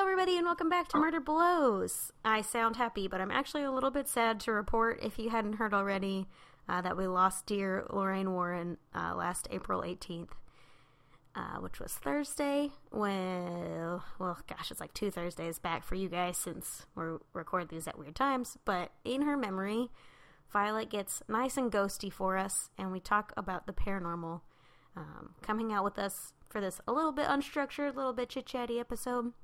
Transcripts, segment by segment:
everybody, and welcome back to Murder Blows. I sound happy, but I'm actually a little bit sad to report, if you hadn't heard already, uh, that we lost dear Lorraine Warren uh, last April 18th, uh, which was Thursday. Well, well, gosh, it's like two Thursdays back for you guys since we record these at weird times. But in her memory, Violet gets nice and ghosty for us, and we talk about the paranormal. Um, coming out with us for this a little bit unstructured, a little bit chit chatty episode.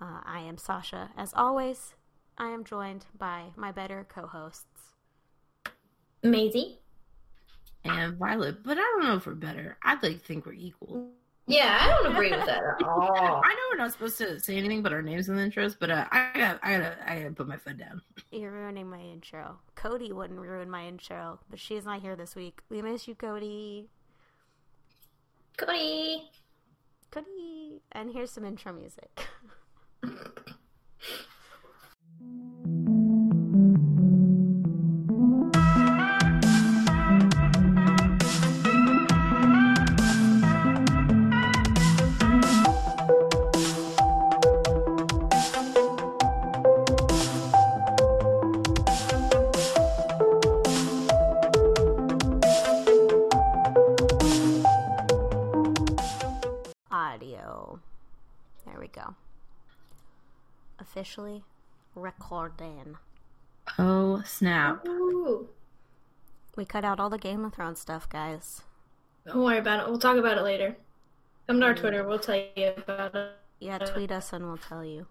Uh, I am Sasha. As always, I am joined by my better co hosts. Maisie. And Violet, but I don't know if we're better. I'd like to think we're equal. Yeah, I don't agree with that at all. I know we're not supposed to say anything but our names in the intros, but uh, I got, I gotta, I gotta put my foot down. You're ruining my intro. Cody wouldn't ruin my intro, but she's not here this week. We miss you, Cody. Cody. Cody. And here's some intro music. Audio. There we go. Officially recording. Oh snap! Ooh. We cut out all the Game of Thrones stuff, guys. Don't worry about it. We'll talk about it later. Come to our Twitter. We'll tell you about it. Yeah, tweet us and we'll tell you.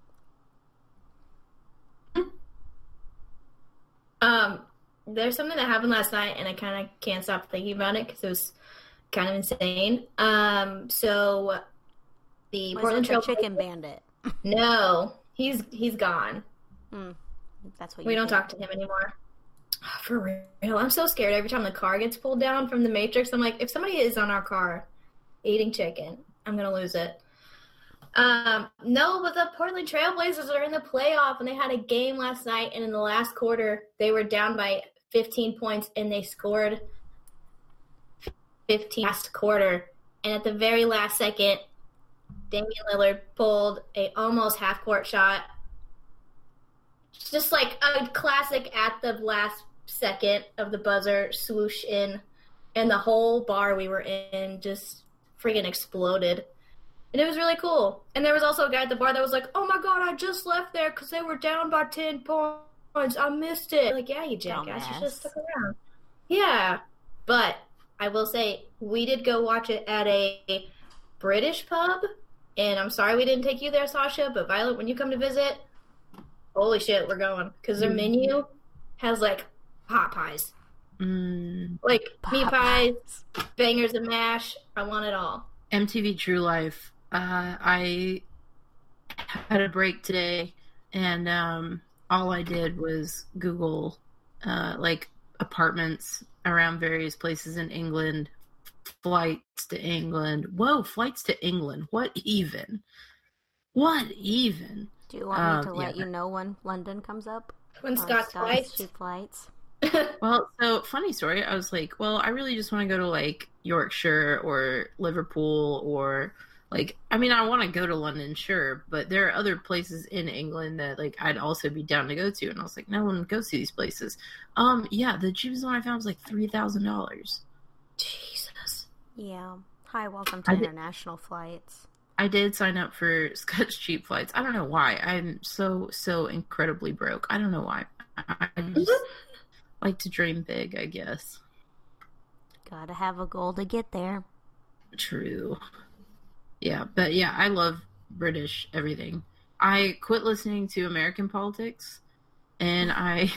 Um, there's something that happened last night, and I kind of can't stop thinking about it because it was kind of insane. Um, so the Was Portland it Trail the Chicken Bandit? No, he's he's gone. Hmm. That's what We don't think. talk to him anymore. For real, I'm so scared every time the car gets pulled down from the Matrix. I'm like, if somebody is on our car eating chicken, I'm gonna lose it. Um, no, but the Portland Trailblazers are in the playoff, and they had a game last night, and in the last quarter, they were down by 15 points, and they scored 15 last quarter, and at the very last second, Damian Lillard pulled a almost half court shot. Just like a classic at the last second of the buzzer swoosh in and the whole bar we were in just freaking exploded. And it was really cool. And there was also a guy at the bar that was like oh my god i just left there because they were down by 10 points. I missed it. Like yeah you jackass. You should have stuck around. Yeah. But i will say we did go watch it at a british pub and i'm sorry we didn't take you there sasha but violet when you come to visit holy shit, we're going because their menu has like hot pies, Mm, like meat pies, bangers and mash. I want it all. MTV True Life. Uh, I had a break today, and um, all I did was Google uh, like apartments around various places in England, flights to England. Whoa, flights to England. What even? What even? Do you want me to Um, let yeah. you know when London comes up? When on Scott's flights. cheap flights. Well, so funny story. I was like, well, I really just want to go to like Yorkshire or Liverpool or like, I mean, I want to go to London, sure, but there are other places in England that like I'd also be down to go to. And I was like, no one goes to these places. Um, yeah, the cheapest one I found was like three thousand dollars. Jesus. Yeah. Hi, welcome to I did- international flights. I did sign up for Scott's cheap flights. I don't know why. I'm so so incredibly broke. I don't know why. I just like to dream big, I guess. Gotta have a goal to get there. True. Yeah, but yeah, I love British everything. I quit listening to American politics and I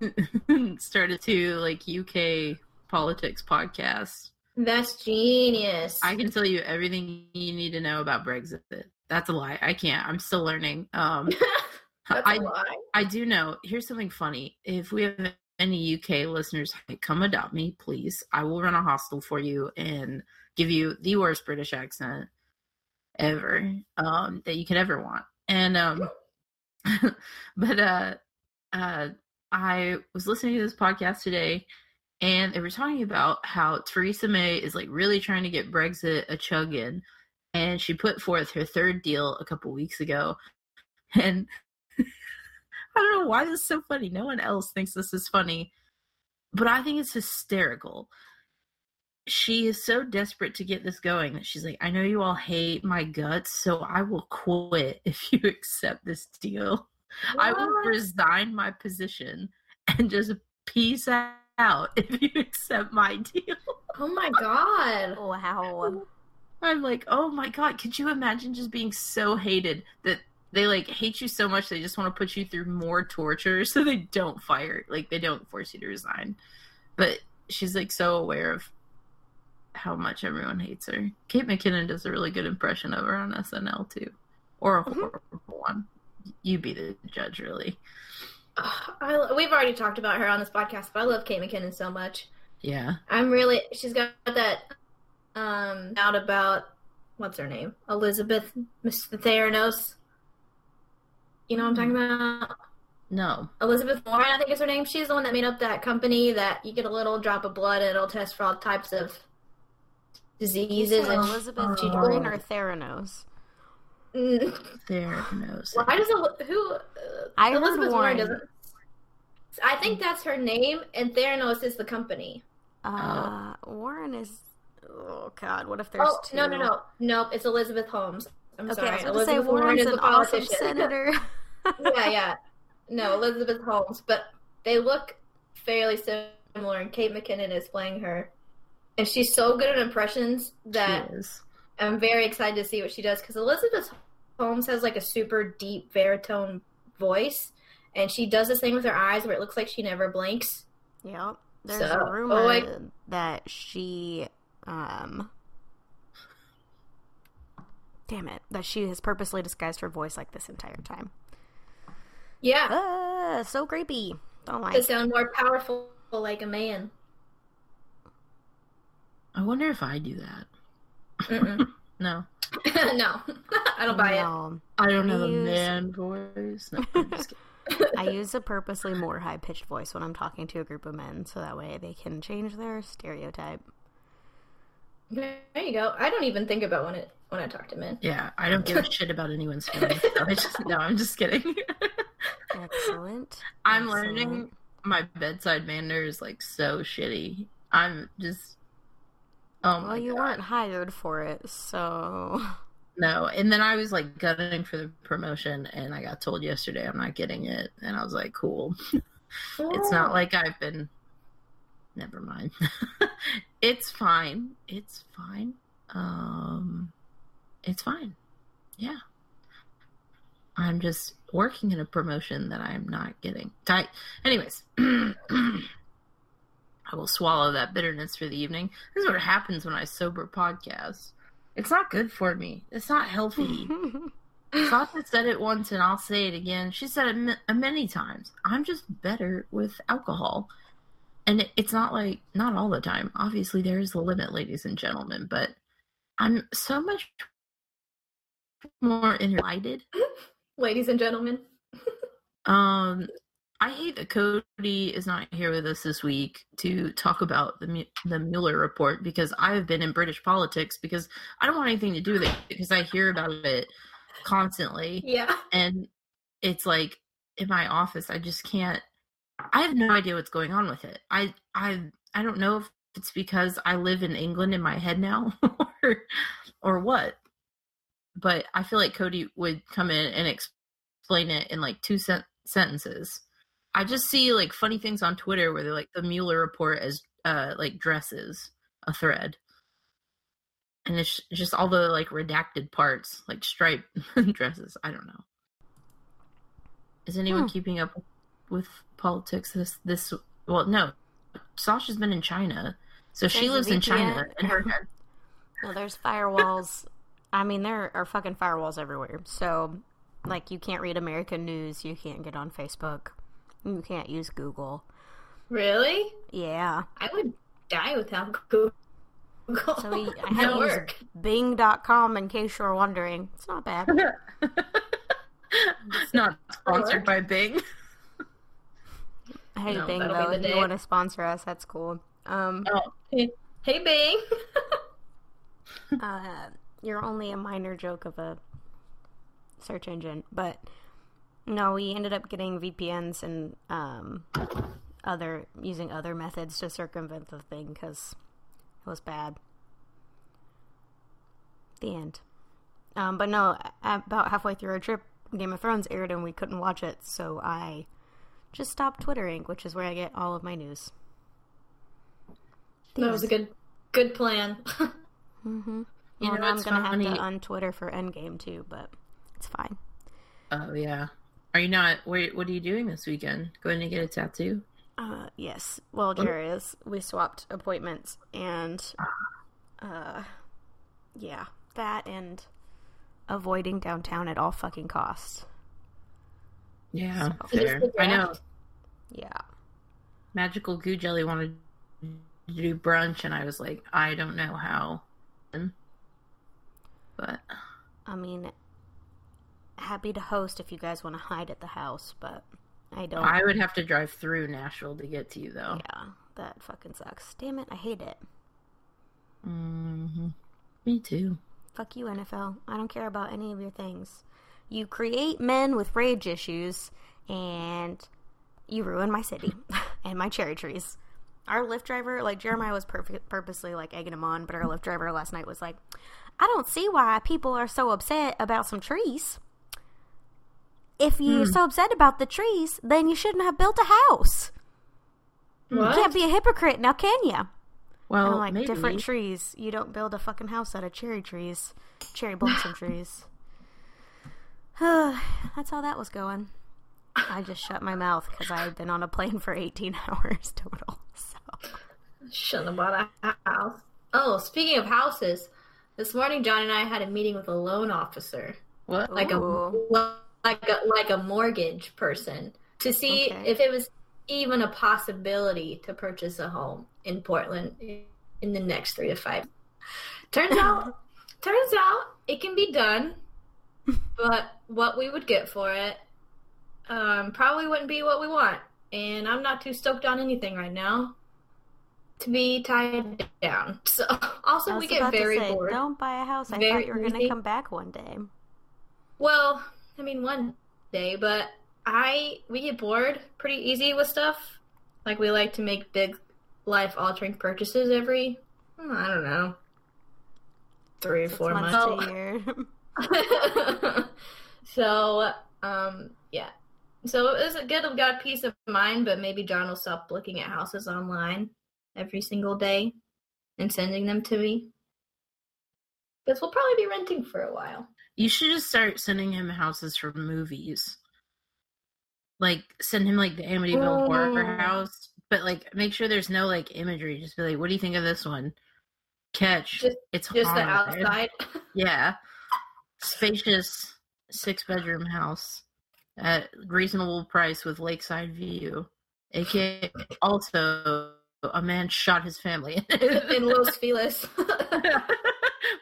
started to like UK politics podcasts. That's genius. I can tell you everything you need to know about Brexit. That's a lie. I can't. I'm still learning. Um That's I a lie. I do know. Here's something funny. If we have any UK listeners, come adopt me, please. I will run a hostel for you and give you the worst British accent ever um, that you could ever want. And um, but uh, uh, I was listening to this podcast today, and they were talking about how Theresa May is like really trying to get Brexit a chug in, and she put forth her third deal a couple weeks ago, And I don't know why this is so funny. No one else thinks this is funny, but I think it's hysterical. She is so desperate to get this going that she's like, I know you all hate my guts, so I will quit if you accept this deal. I will resign my position and just peace out if you accept my deal. Oh my god. Wow. I'm like, oh my god, could you imagine just being so hated that they like hate you so much they just want to put you through more torture so they don't fire like they don't force you to resign. But she's like so aware of how much everyone hates her. Kate McKinnon does a really good impression of her on SNL too. Or a Mhm. horrible one. You be the judge really. Ugh, I, we've already talked about her on this podcast, but I love Kate McKinnon so much. Yeah. I'm really. She's got that um out about what's her name, Elizabeth Miss Theranos. You know what I'm talking about? No. Elizabeth Warren, I think is her name. She's the one that made up that company that you get a little drop of blood and it'll test for all types of diseases. And Elizabeth she- Warren or Theranos? There knows. Why does it, who? Uh, I Elizabeth Warren. doesn't. I think that's her name, and Theranos is the company. Uh, Warren is. Oh God, what if there's oh two? no no no nope! It's Elizabeth Holmes. I'm Okay, sorry, I was gonna say Elizabeth Warren Warren's is an the awesome senator. yeah, yeah. No, Elizabeth Holmes, but they look fairly similar, and Kate McKinnon is playing her, and she's so good at impressions that She is. I'm very excited to see what she does because Elizabeth Holmes has like a super deep baritone voice, and she does this thing with her eyes where it looks like she never blinks. Yep. There's So, a rumor oh, I- that she, um, damn it, that she has purposely disguised her voice like this entire time. Yeah, Ah, so creepy. Don't like. to sound more powerful like a man. I wonder if I do that. Mm-mm. No. no, I don't buy it. I don't I have a use- man voice. No, I'm just kidding. I use a purposely more high pitched voice when I'm talking to a group of men, so that way they can change their stereotype. There you go. I don't even think about when it when I talk to men. Yeah, I don't give a shit about anyone's feelings. So I just, no, I'm just kidding. Excellent. I'm Excellent. learning my bedside manner is like so shitty. I'm just oh Well, you God. weren't hired for it, so no. And then I was like gunning for the promotion, and I got told yesterday I'm not getting it, and I was like, cool. It's not like I've been. Never mind. it's fine. It's fine. Um, it's fine. Yeah. I'm just working in a promotion that I'm not getting. Di- Anyways, I will swallow that bitterness for the evening. This is what happens when I sober podcast. It's not good for me. It's not healthy. Sasha said it once and I'll say it again. She said it ma- uh, many times. I'm just better with alcohol. And it, it's not like, not all the time. Obviously, there is a limit, ladies and gentlemen, but I'm so much more enlightened. ladies and gentlemen. Um, I hate that Cody is not here with us this week to talk about the the Mueller report because I have been in British politics because I don't want anything to do with it because I hear about it constantly. Yeah. and it's like in my office i just can't i have no idea what's going on with it. I i i don't know if it's because i live in england in my head now or or what. But i feel like cody would come in and explain it in like two sen- sentences i just see like funny things on twitter where they're like the mueller report as uh like dresses a thread and it's just all the like redacted parts like stripe dresses i don't know is anyone Hmm. keeping up with politics this this well no sasha's been in china so she There's a lives in china and her head well, there's firewalls. I mean, there are fucking firewalls everywhere. So, like, you can't read American news. You can't get on Facebook. You can't use Google. Really? Yeah. I would die without Google. So we, I had no to use work. Bing.com in case you're wondering. It's not bad. It's not sponsored by bing Hey, No, Bing, though, if day. you want to sponsor us, that's cool. Um, oh Hey Bing. uh, you're only a minor joke of a search engine, but No, we ended up getting VPNs and um, other using other methods to circumvent the thing because it was bad. The end. Um, but no, about halfway through our trip, Game of Thrones aired and we couldn't watch it, so I just stopped Twittering, which is where I get all of my news. That was a good good plan. Mm-hmm. You well, know I'm gonna funny? have to untwitter for Endgame too, but it's fine. Oh yeah. Are you not? Wait, what are you doing this weekend? Going to get a tattoo? Uh, yes. Well, Jerry is. We swapped appointments, and uh, yeah, that and avoiding downtown at all fucking costs. Yeah, So- fair. I know. Yeah. Magical Goo Jelly wanted to do brunch, and I was like, I don't know how. But I mean, happy to host if you guys want to hide at the house, but I don't. I would have to drive through Nashville to get to you, though. Yeah, that fucking sucks. Damn it, I hate it. hmm Me too. Fuck you, NFL. I don't care about any of your things. You create men with rage issues, and you ruin my city and my cherry trees. Our Lyft driver, like Jeremiah, was perfect, purposely like egging him on, but our Lyft driver last night was like, "I don't see why people are so upset about some trees. If you're hmm. so upset about the trees, then you shouldn't have built a house. What? You can't be a hypocrite now, can you?" Well, And like maybe. different trees. You don't build a fucking house out of cherry trees, cherry blossom trees. That's how that was going. I just shut my mouth because I had been on a plane for 18 hours total. So Shouldn't have bought a house. Oh, speaking of houses, this morning John and I had a meeting with a loan officer, What? like Ooh. a like a like a mortgage person, to see Okay. if it was even a possibility to purchase a home in Portland in the next three to five. Turns out, turns out it can be done, but what we would get for it um, probably wouldn't be what we want. And I'm not too stoked on anything right now to be tied down. So also we get very say, bored. don't buy a house. I Very thought you were going to come back one day. Well, I mean one day, but I we get bored pretty easy with stuff. Like we like to make big life altering purchases every hmm, I don't know. Three or Six four months months. a year. so, um, yeah. So it was a good. Got peace of mind, but maybe John will stop looking at houses online every single day and sending them to me. Because we'll probably be renting for a while. You should just start sending him houses for movies. Like send him like the Amityville Horror Oh. House, but like make sure there's no like imagery. Just be like, "What do you think of this one?" Catch. Just- it's Just the outside. Yeah, spacious six bedroom house at reasonable price with lakeside view. AKA also a man shot his family in Los Feliz.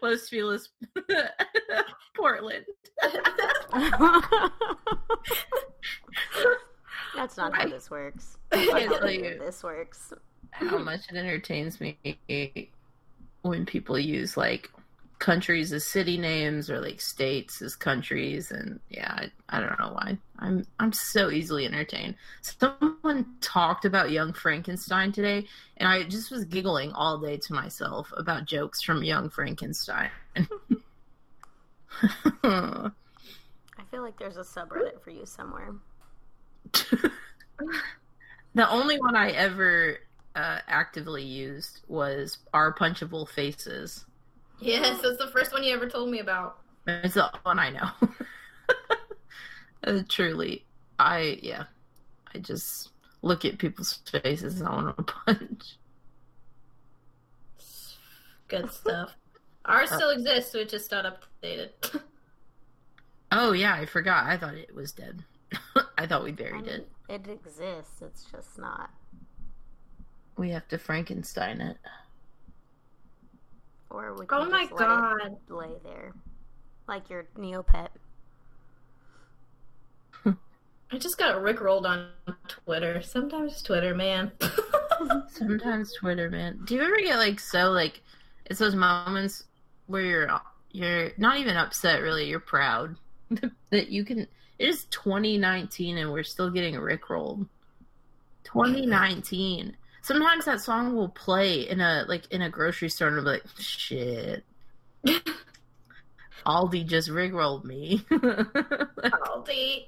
Los Feliz, Portland. That's not how this works. That's this works. how much it entertains me when people use like countries as city names or like states as countries and yeah I, I don't know why. I'm i'm so easily entertained. Someone talked about young frankenstein today and i just was giggling all day to myself about jokes from young frankenstein. I feel like there's a subreddit for you somewhere. the only one i ever uh, actively used was our punchable faces yes, that's the first one you ever told me about. It's the one I know. Uh, truly, I yeah, I just look at people's faces and I want to punch. Good stuff. Ours still exists, so it's just not updated. Oh yeah, I forgot. I thought it was dead. I thought we I buried mean, it. it exists. It's just not. We have to Frankenstein it. Or we can oh my just let god. it lay there, like your Neopet. I just got rickrolled on Twitter. Sometimes Twitter, man. Sometimes Twitter, man. Do you ever get like so like it's those moments where you're you're not even upset really, you're proud that you can It is 2019 and we're still getting rickrolled. 2019. Sometimes that song will play in a like in a grocery store and I'll be like, shit. Aldi just rickrolled me. Aldi.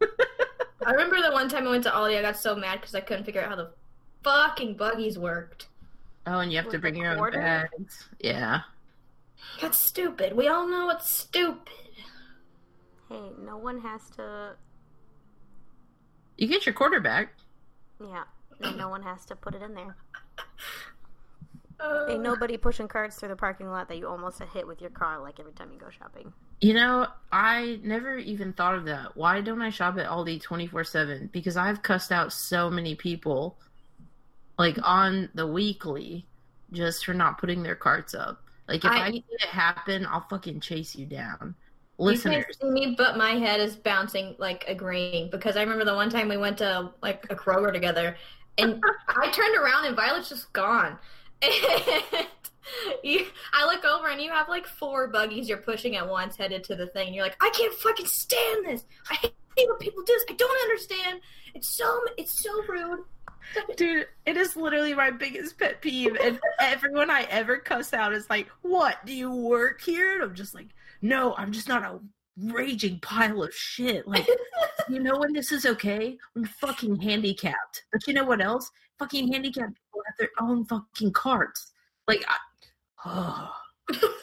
I remember the one time I went to Aldi, I got so mad because I couldn't figure out how the fucking buggies worked. oh, and you have With to bring your own bags. Yeah. That's stupid. We all know it's stupid. Hey, no one has to. You get your quarterback. Yeah, and no one has to put it in there. Uh, Ain't nobody pushing carts through the parking lot that you almost hit with your car like every time you go shopping. You know, I never even thought of that. Why don't I shop at Aldi 24 7? Because I've cussed out so many people, like on the weekly, just for not putting their carts up. Like, if I, I- see it happen, I'll fucking chase you down. You Listeners, can't see me, but my head is bouncing like agreeing because I remember the one time we went to like a Kroger together, and I turned around and Violet's just gone. And you, I look over and you have like four buggies you're pushing at once headed to the thing. And you're like, I can't fucking stand this. I hate when people do this. I don't understand. It's so it's so rude. dude, it is literally my biggest pet peeve. And everyone I ever cuss out is like, What? Do you work here? And I'm just like, No, I'm just not a raging pile of shit. Like, you know when this is okay? When fucking handicapped. But you know what else? Fucking handicapped people have their own fucking carts. Like, I, oh.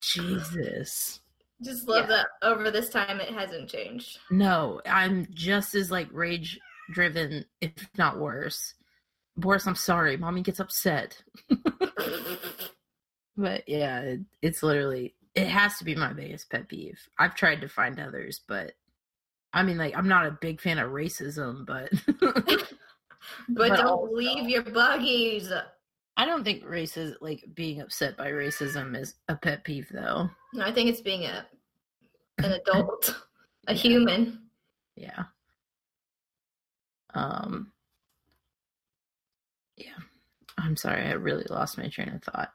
Jesus. Just love Yeah. that over this time it hasn't changed. No, I'm just as like rage driven, if not worse. Boris, I'm sorry. Mommy gets upset. But yeah, it, it's literally it has to be my biggest pet peeve. I've tried to find others, but I mean, like I'm not a big fan of racism, but But, But don't also- leave your buggies. I don't think racism, like being upset by racism, is a pet peeve though. No, I think it's being a an adult, a human. Yeah. Um. Yeah, I'm sorry. I really lost my train of thought.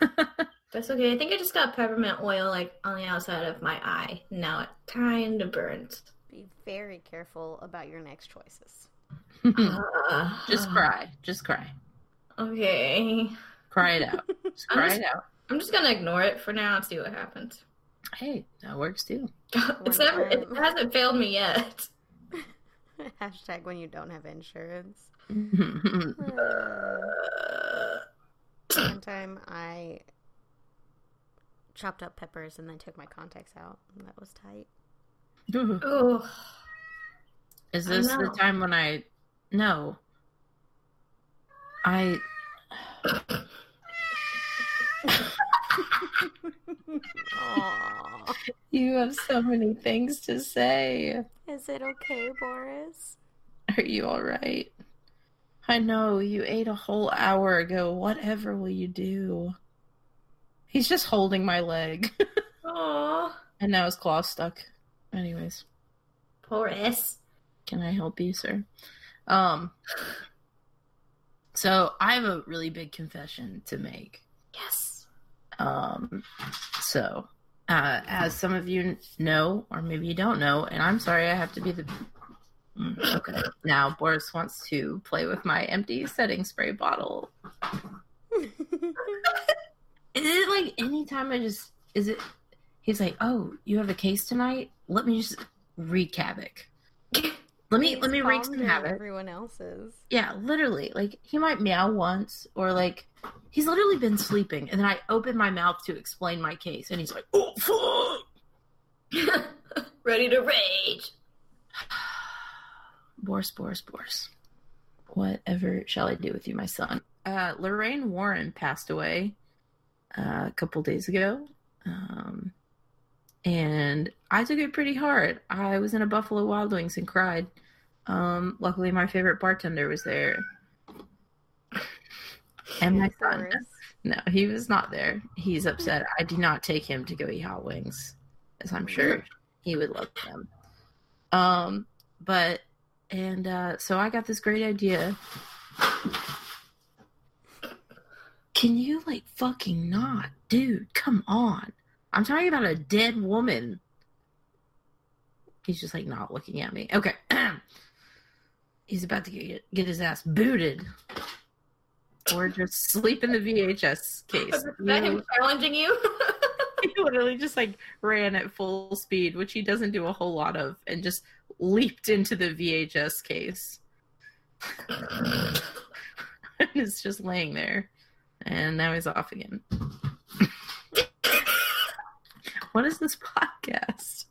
That's okay. I think I just got peppermint oil like on the outside of my eye. Now it kind of burns. Be very careful about your next choices. Uh, Just cry. Just cry. Okay. Cry it out. Just I'm cry just- it out. I'm just gonna ignore it for now and see what happens. Hey, that works too. It's never. It hasn't failed me yet. Hashtag when you don't have insurance. Uh, one time I chopped up peppers and then took my contacts out. and That was tight. Oh, Is this the time when I? No. I. You have so many things to say. Is it okay, Boris? Are you all right? I know you ate a whole hour ago. Whatever will you do? He's just holding my leg, oh, and now his claw's stuck. Anyways, Boris. can I help you, sir? Um. So I have a really big confession to make. Yes. Um, so, uh, as some of you know, or maybe you don't know, and I'm sorry I have to be the. Mm, Okay. Now, Boris wants to play with my empty setting spray bottle. Is it like anytime I just. Is it. He's like, oh, you have a case tonight? Let me just wreak havoc. Let me let me wreak some havoc. Everyone else's. Yeah, literally. Like he might meow once, or like he's literally been sleeping, and then I open my mouth to explain my case, and he's like, "Oh fuck!" Ready to rage. Boris, Boris, Boris. Whatever shall I do with you, my son? Uh, Lorraine Warren passed away uh, a couple days ago, um, and I took it pretty hard. I was in a Buffalo Wild Wings and cried. Um, luckily, my favorite bartender was there, and my son. No, he was not there. He's upset. I do not take him to go eat hot wings, as I'm sure he would love them. Um, but and uh, so I got this great idea. Can you like fucking not, dude? Come on! I'm talking about a dead woman. He's just like not looking at me. Okay. He's about to get get his ass booted. Or just sleep in the VHS case. Is that him challenging you? he literally just like ran at full speed, which he doesn't do a whole lot of, and just leaped into the VHS case. and it's just laying there. And now he's off again. what is this podcast?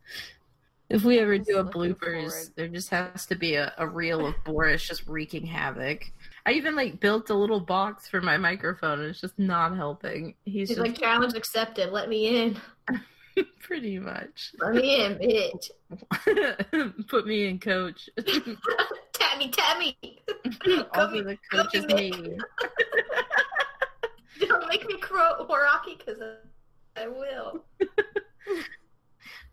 If we ever do a bloopers, forward. there just has to be a, a reel of Boris just wreaking havoc. I even like built a little box for my microphone and it's just not helping. He's, He's just like, challenge accepted. Let me in. pretty much. Let me in, bitch. Put me in coach. Tammy, Tammy. also the coach is me. Don't make me crow Rocky because I will.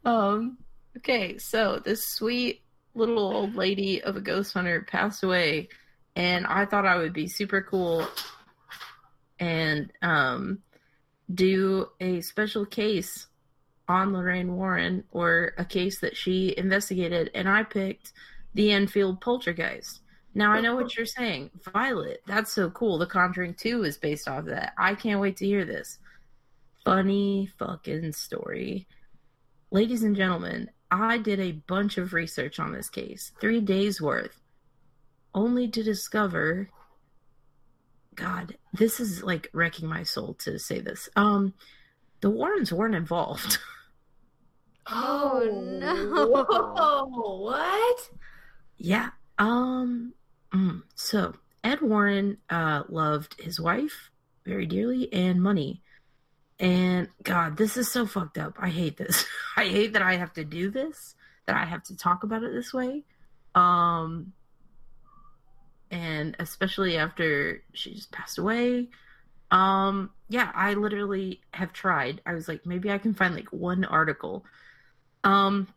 Um okay, so this sweet little old lady of a ghost hunter passed away and I thought I would be super cool and um do a special case on Lorraine Warren or a case that she investigated and I picked the Enfield poltergeist. Now I know what you're saying. Violet, that's so cool. The Conjuring 2 is based off of that. I can't wait to hear this. Funny fucking story. Ladies and gentlemen, I did a bunch of research on this case, three days worth, only to discover. God, this is like wrecking my soul to say this. Um, the Warrens weren't involved. Oh, no. Whoa, what? yeah. Um. Mm, so Ed Warren uh loved his wife very dearly and money. And God, this is so fucked up. I hate this. I hate that I have to do this, that I have to talk about it this way. Um and especially after she just passed away. Um yeah, I literally have tried. I was like maybe I can find like one article. Um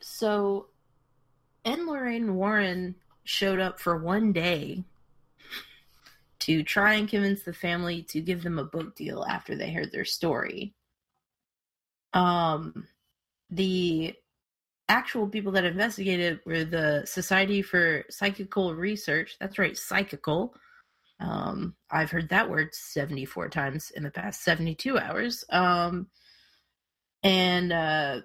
so Ed Lorraine Warren showed up for one day to try and convince the family to give them a book deal after they heard their story. Um, the actual people that investigated were the Society for Psychical Research. That's right, psychical. Um, I've heard that word 74 times in the past 72 hours. Um, and uh,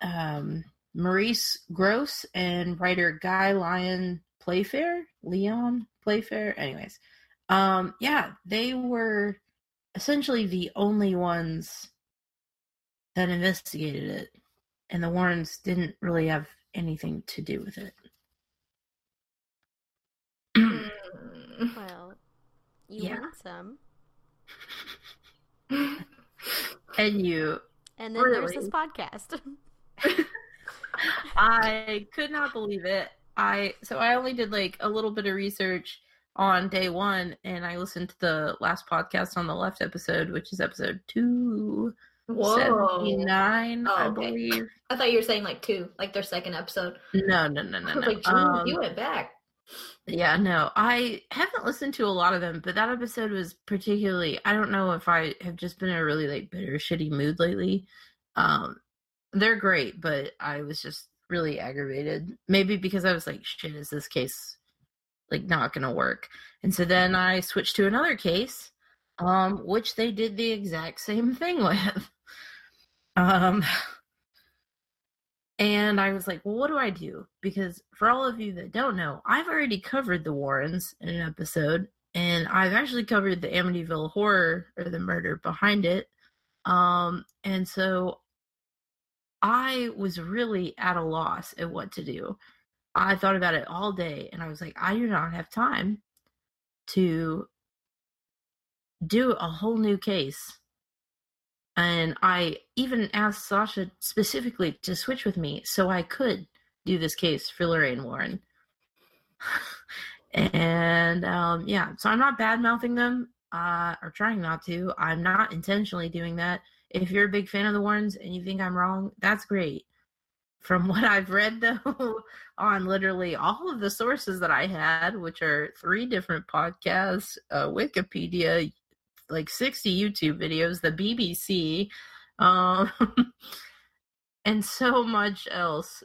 um, Maurice Gross and writer Guy Lyon Playfair, Leon Playfair. Anyways, um, yeah, they were essentially the only ones that investigated it, and the Warrens didn't really have anything to do with it. Mm. Well, you Yeah. learned some. and you, And then there's this podcast. I could not believe it. I so I only did like a little bit of research on day one, and I listened to the last podcast on the left episode, which is episode two Whoa. seventy nine, Oh, I okay. believe. I thought you were saying like two, like their second episode. No, no, no, no, no. like, Um, you went back. Yeah, no, I haven't listened to a lot of them, but that episode was particularly. I don't know if I have just been in a really like bitter, shitty mood lately. Um, they're great, but I was just really aggravated. Maybe because I was like, "Shit, is this case like not gonna work?" And so then I switched to another case, um, which they did the exact same thing with. Um, and I was like, well, what do I do? Because for all of you that don't know, I've already covered the Warrens in an episode, and I've actually covered the Amityville horror or the murder behind it. Um, and so I was really at a loss at what to do. I thought about it all day, and I was like, I do not have time to do a whole new case. And I even asked Sasha specifically to switch with me so I could do this case for Lorraine Warren. and um, yeah, so I'm not bad mouthing them uh, or trying not to. I'm not intentionally doing that. If you're a big fan of the Warrens and you think I'm wrong, that's great. From what I've read, though, on literally all of the sources that I had, which are three different podcasts, uh, Wikipedia, like 60 YouTube videos, the BBC, um, and so much else.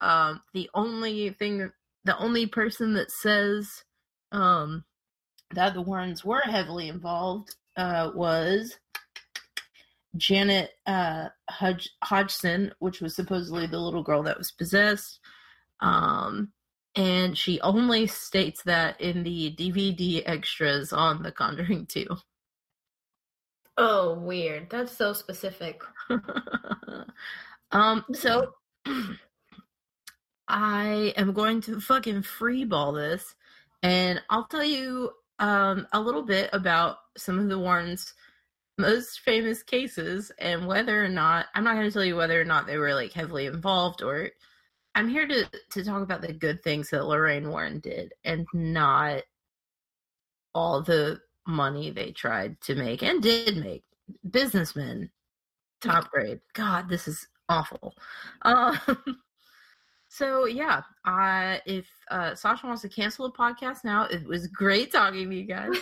Um, the only thing, the only person that says um, that the Warrens were heavily involved uh, was Janet uh, Hodg- Hodgson, which was supposedly the little girl that was possessed. Um, and she only states that in the DVD extras on The Conjuring 2. Oh, weird. That's so specific. um, so I am going to fucking freeball this, and I'll tell you um a little bit about some of the Warrens' most famous cases and whether or not I'm not going to tell you whether or not they were like heavily involved or I'm here to to talk about the good things that Lorraine Warren did and not all the money they tried to make and did make. Businessmen, top grade. God, this is awful. Um, so yeah, uh, if uh, Sasha wants to cancel the podcast now, it was great talking to you guys.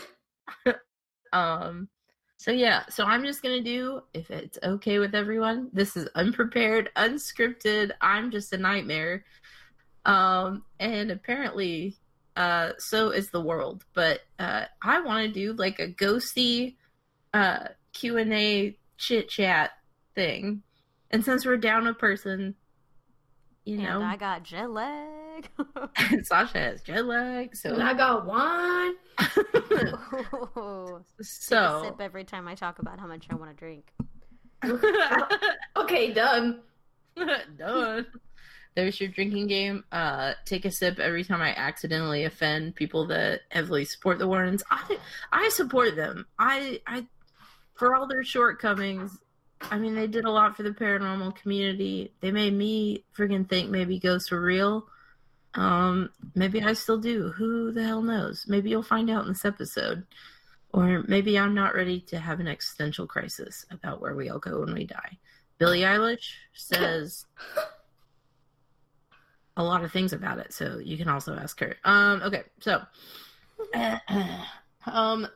um, so yeah, so I'm just gonna do if it's okay with everyone. This is unprepared, unscripted. I'm just a nightmare. Um, and apparently, uh, so is the world. But uh, I want to do like a ghosty uh Q and A chit chat thing. And since we're down a person, you And know, I got jet lag. Sasha has jet lag, so And I got one. Ooh. Take a so sip every time I talk about how much I want to drink. Okay, done. Done. There's your drinking game. Uh, take a sip every time I accidentally offend people that heavily support the Warrens. I I support them. I I for all their shortcomings. I mean, they did a lot for the paranormal community. They made me freaking think maybe ghosts were real. Um, maybe I still do. Who the hell knows? Maybe you'll find out in this episode. Or maybe I'm not ready to have an existential crisis about where we all go when we die. Billie Eilish says a lot of things about it, so you can also ask her. Um, okay, so um,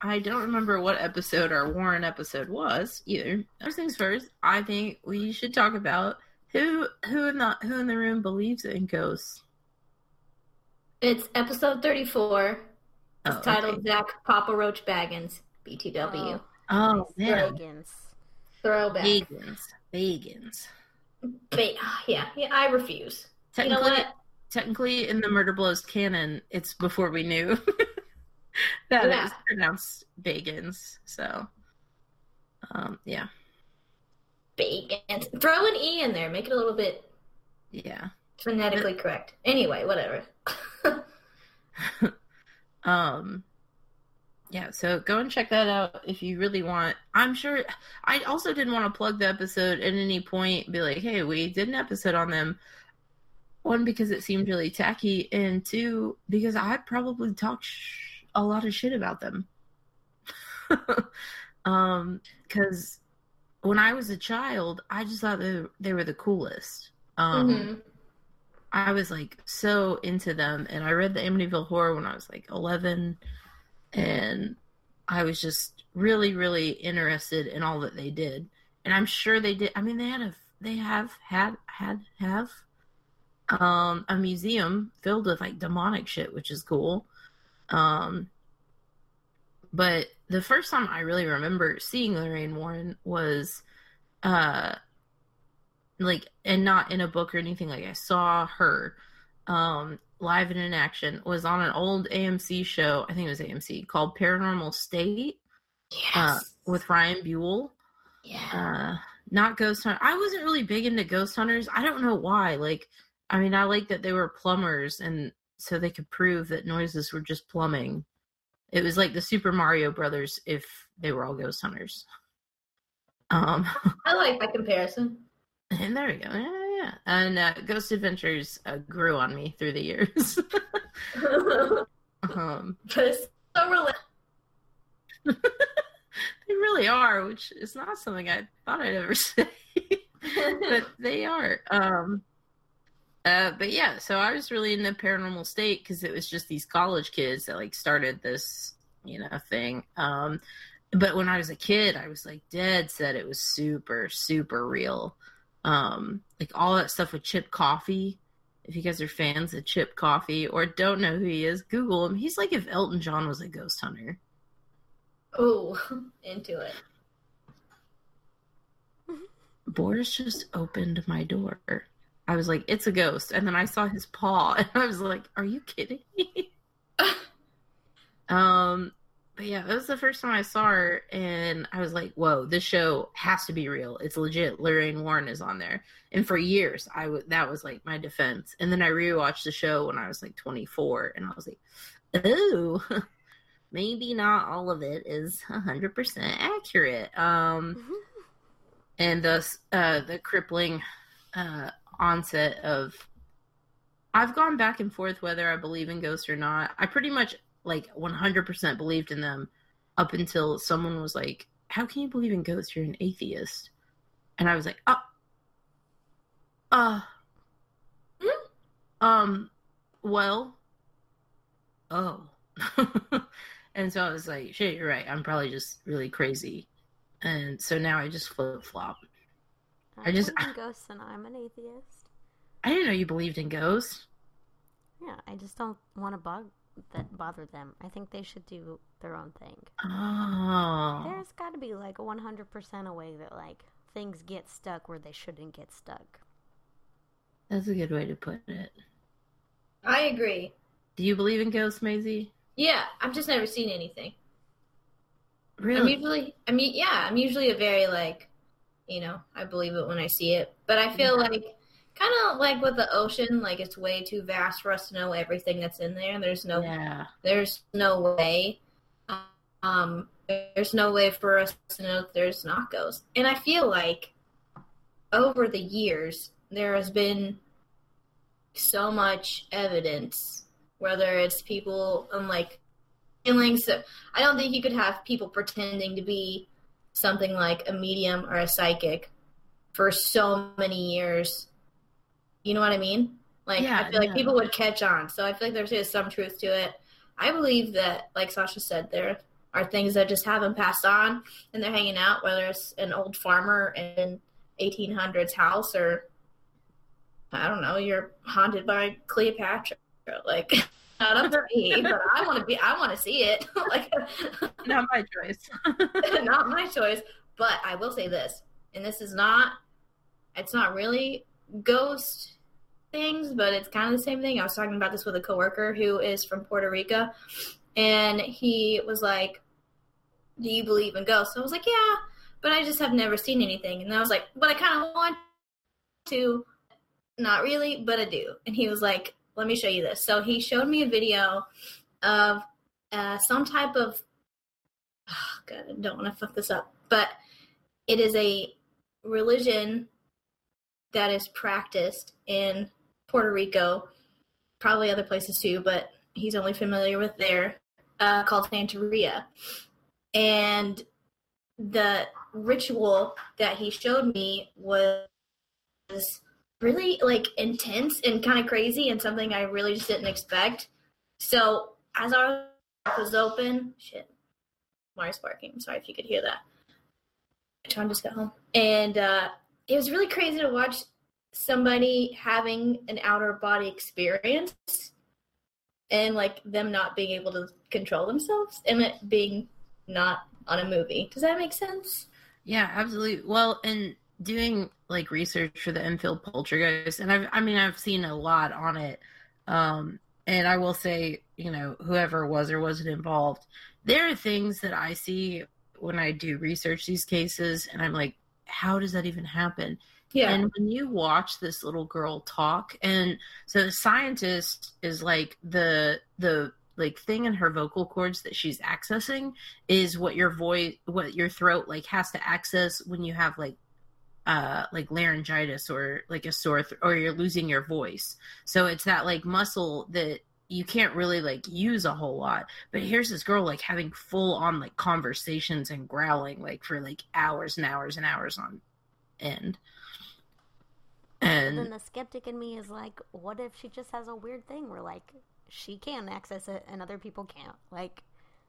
I don't remember what episode our Warren episode was either. First things first, I think we should talk about who who in the who in the room believes in ghosts. It's episode 34. It's Oh, titled okay. Zak Papa Roach Baggins, BTW. Oh man, Dragons. Throwback. vegans, vegans. Ba- yeah, yeah, I refuse. You know Technically, what? technically in the Murder Blows canon, it's before we knew that it Yeah. was pronounced Bagans. So, um, yeah, Bacon. Throw an E in there. Make it a little bit yeah. Phonetically correct. Anyway, whatever. um, yeah. So go and check that out if you really want. I'm sure. I also didn't want to plug the episode at any point. Be like, hey, we did an episode on them. One because it seemed really tacky, and two because I'd probably talked sh- a lot of shit about them. um, because when I was a child, I just thought they, they were the coolest. Um, Mhm. I was like so into them, and I read the Amityville Horror when I was like 11, and I was just really, really interested in all that they did. And I'm sure they did. I mean, they had a, they have had had have um a museum filled with like demonic shit, which is cool. Um, but the first time I really remember seeing Lorraine Warren was, uh, like, and not in a book or anything. Like I saw her, um, live and in action. Was on an old AMC show. I think it was AMC called Paranormal State uh, with Ryan Buell. yeah. Uh, not Ghost Hunter. I wasn't really big into Ghost Hunters. I don't know why. Like, I mean, I like that they were plumbers, and so they could prove that noises were just plumbing. It was like the Super Mario Brothers if they were all ghost hunters. Um, I like that comparison. And there we go. Yeah, yeah. And uh, Ghost Adventures uh, grew on me through the years. um, so relatable. they really are, which is not something I thought I'd ever say. but they are. Um, uh, but yeah, so I was really in the paranormal state because it was just these college kids that like started this, you know, thing. Um, but when I was a kid, I was like dead set it was super, super real. Um, like all that stuff with Chip Coffey. If you guys are fans of Chip Coffey or don't know who he is, Google him. He's like if Elton John was a ghost hunter. Oh, into it. Boris just opened my door. I was like, it's a ghost. And then I saw his paw and I was like, are you kidding me? um, but yeah, that was the first time I saw her and I was like, whoa, this show has to be real. It's legit. Lorraine Warren is on there. And for years, I I w- that was like my defense. And then I rewatched the show when I was like 24 and I was like, oh, maybe not all of it is 100% accurate. Um, and thus uh, the crippling uh, onset of I've gone back and forth whether I believe in ghosts or not. I pretty much like 100% believed in them up until someone was like, "How can you believe in ghosts? You're an atheist." And I was like, "Oh, uh, um, well, oh." and so I was like, "Shit, you're right. I'm probably just really crazy." And so now I just flip flop. I, I just- in ghosts and I'm an atheist. I didn't know you believed in ghosts. Yeah, I just don't want to bug that bother them. I think they should do their own thing. Oh. There's got to be like a 100% a way that like things get stuck where they shouldn't get stuck. That's a good way to put it. I agree. Do you believe in ghosts, Maisie? Yeah, I've just never seen anything. Really? I'm Really? usually, I mean, yeah, I'm usually a very like, you know, I believe it when I see it. But I feel Yeah. like, kind of like with the ocean, like it's way too vast for us to know everything that's in there. There's no, Yeah. there's no way, um, there's no way for us to know that there's not ghosts. And I feel like over the years there has been so much evidence, whether it's people and like feelings. So I don't think you could have people pretending to be something like a medium or a psychic for so many years. You know what I mean? Like Yeah, I feel like people would catch on. So I feel like there's some truth to it. I believe that, like Sasha said, there are things that just haven't passed on, and they're hanging out. Whether it's an old farmer in 1800s house, or I don't know, you're haunted by Cleopatra. Like, not up to me, but I want to be. I want to see it. like, Not my choice. not my choice. But I will say this, and this is not. It's not really ghost things, but it's kind of the same thing. I was talking about this with a coworker who is from Puerto Rico, and he was like, "Do you believe in ghosts?" I was like, "Yeah," but I just have never seen anything. And I was like, "But I kind of want to." Not really, but I do. And he was like, "Let me show you this." So he showed me a video of uh, some type of. Oh, God, I don't want to fuck this up, but it is a religion that is practiced in Puerto Rico, probably other places too, but he's only familiar with there, uh, called Santeria. And the ritual that he showed me was really like intense and kind of crazy and something I really just didn't expect. So as our mouth was open, shit, Mari's barking. Sorry if you could hear that. John just got home, and uh, it was really crazy to watch somebody having an outer body experience and like them not being able to control themselves and it being not on a movie. Does that make sense? Yeah, absolutely. Well, and doing like research for the Enfield Poltergeist, and I've, I mean, I've seen a lot on it. Um, and I will say, you know, whoever was or wasn't involved, there are things that I see when I do research these cases, and I'm like, how does that even happen? Yeah. And when you watch this little girl talk, and so the scientist is like the the like thing in her vocal cords that she's accessing is what your voice what your throat like has to access when you have like uh like laryngitis or like a sore th- or you're losing your voice. So it's that like muscle that you can't really like use a whole lot. But here's this girl like having full on like conversations and growling like for like hours and hours and hours on end But and then the skeptic in me is like, what if she just has a weird thing where like she can access it and other people can't? Like,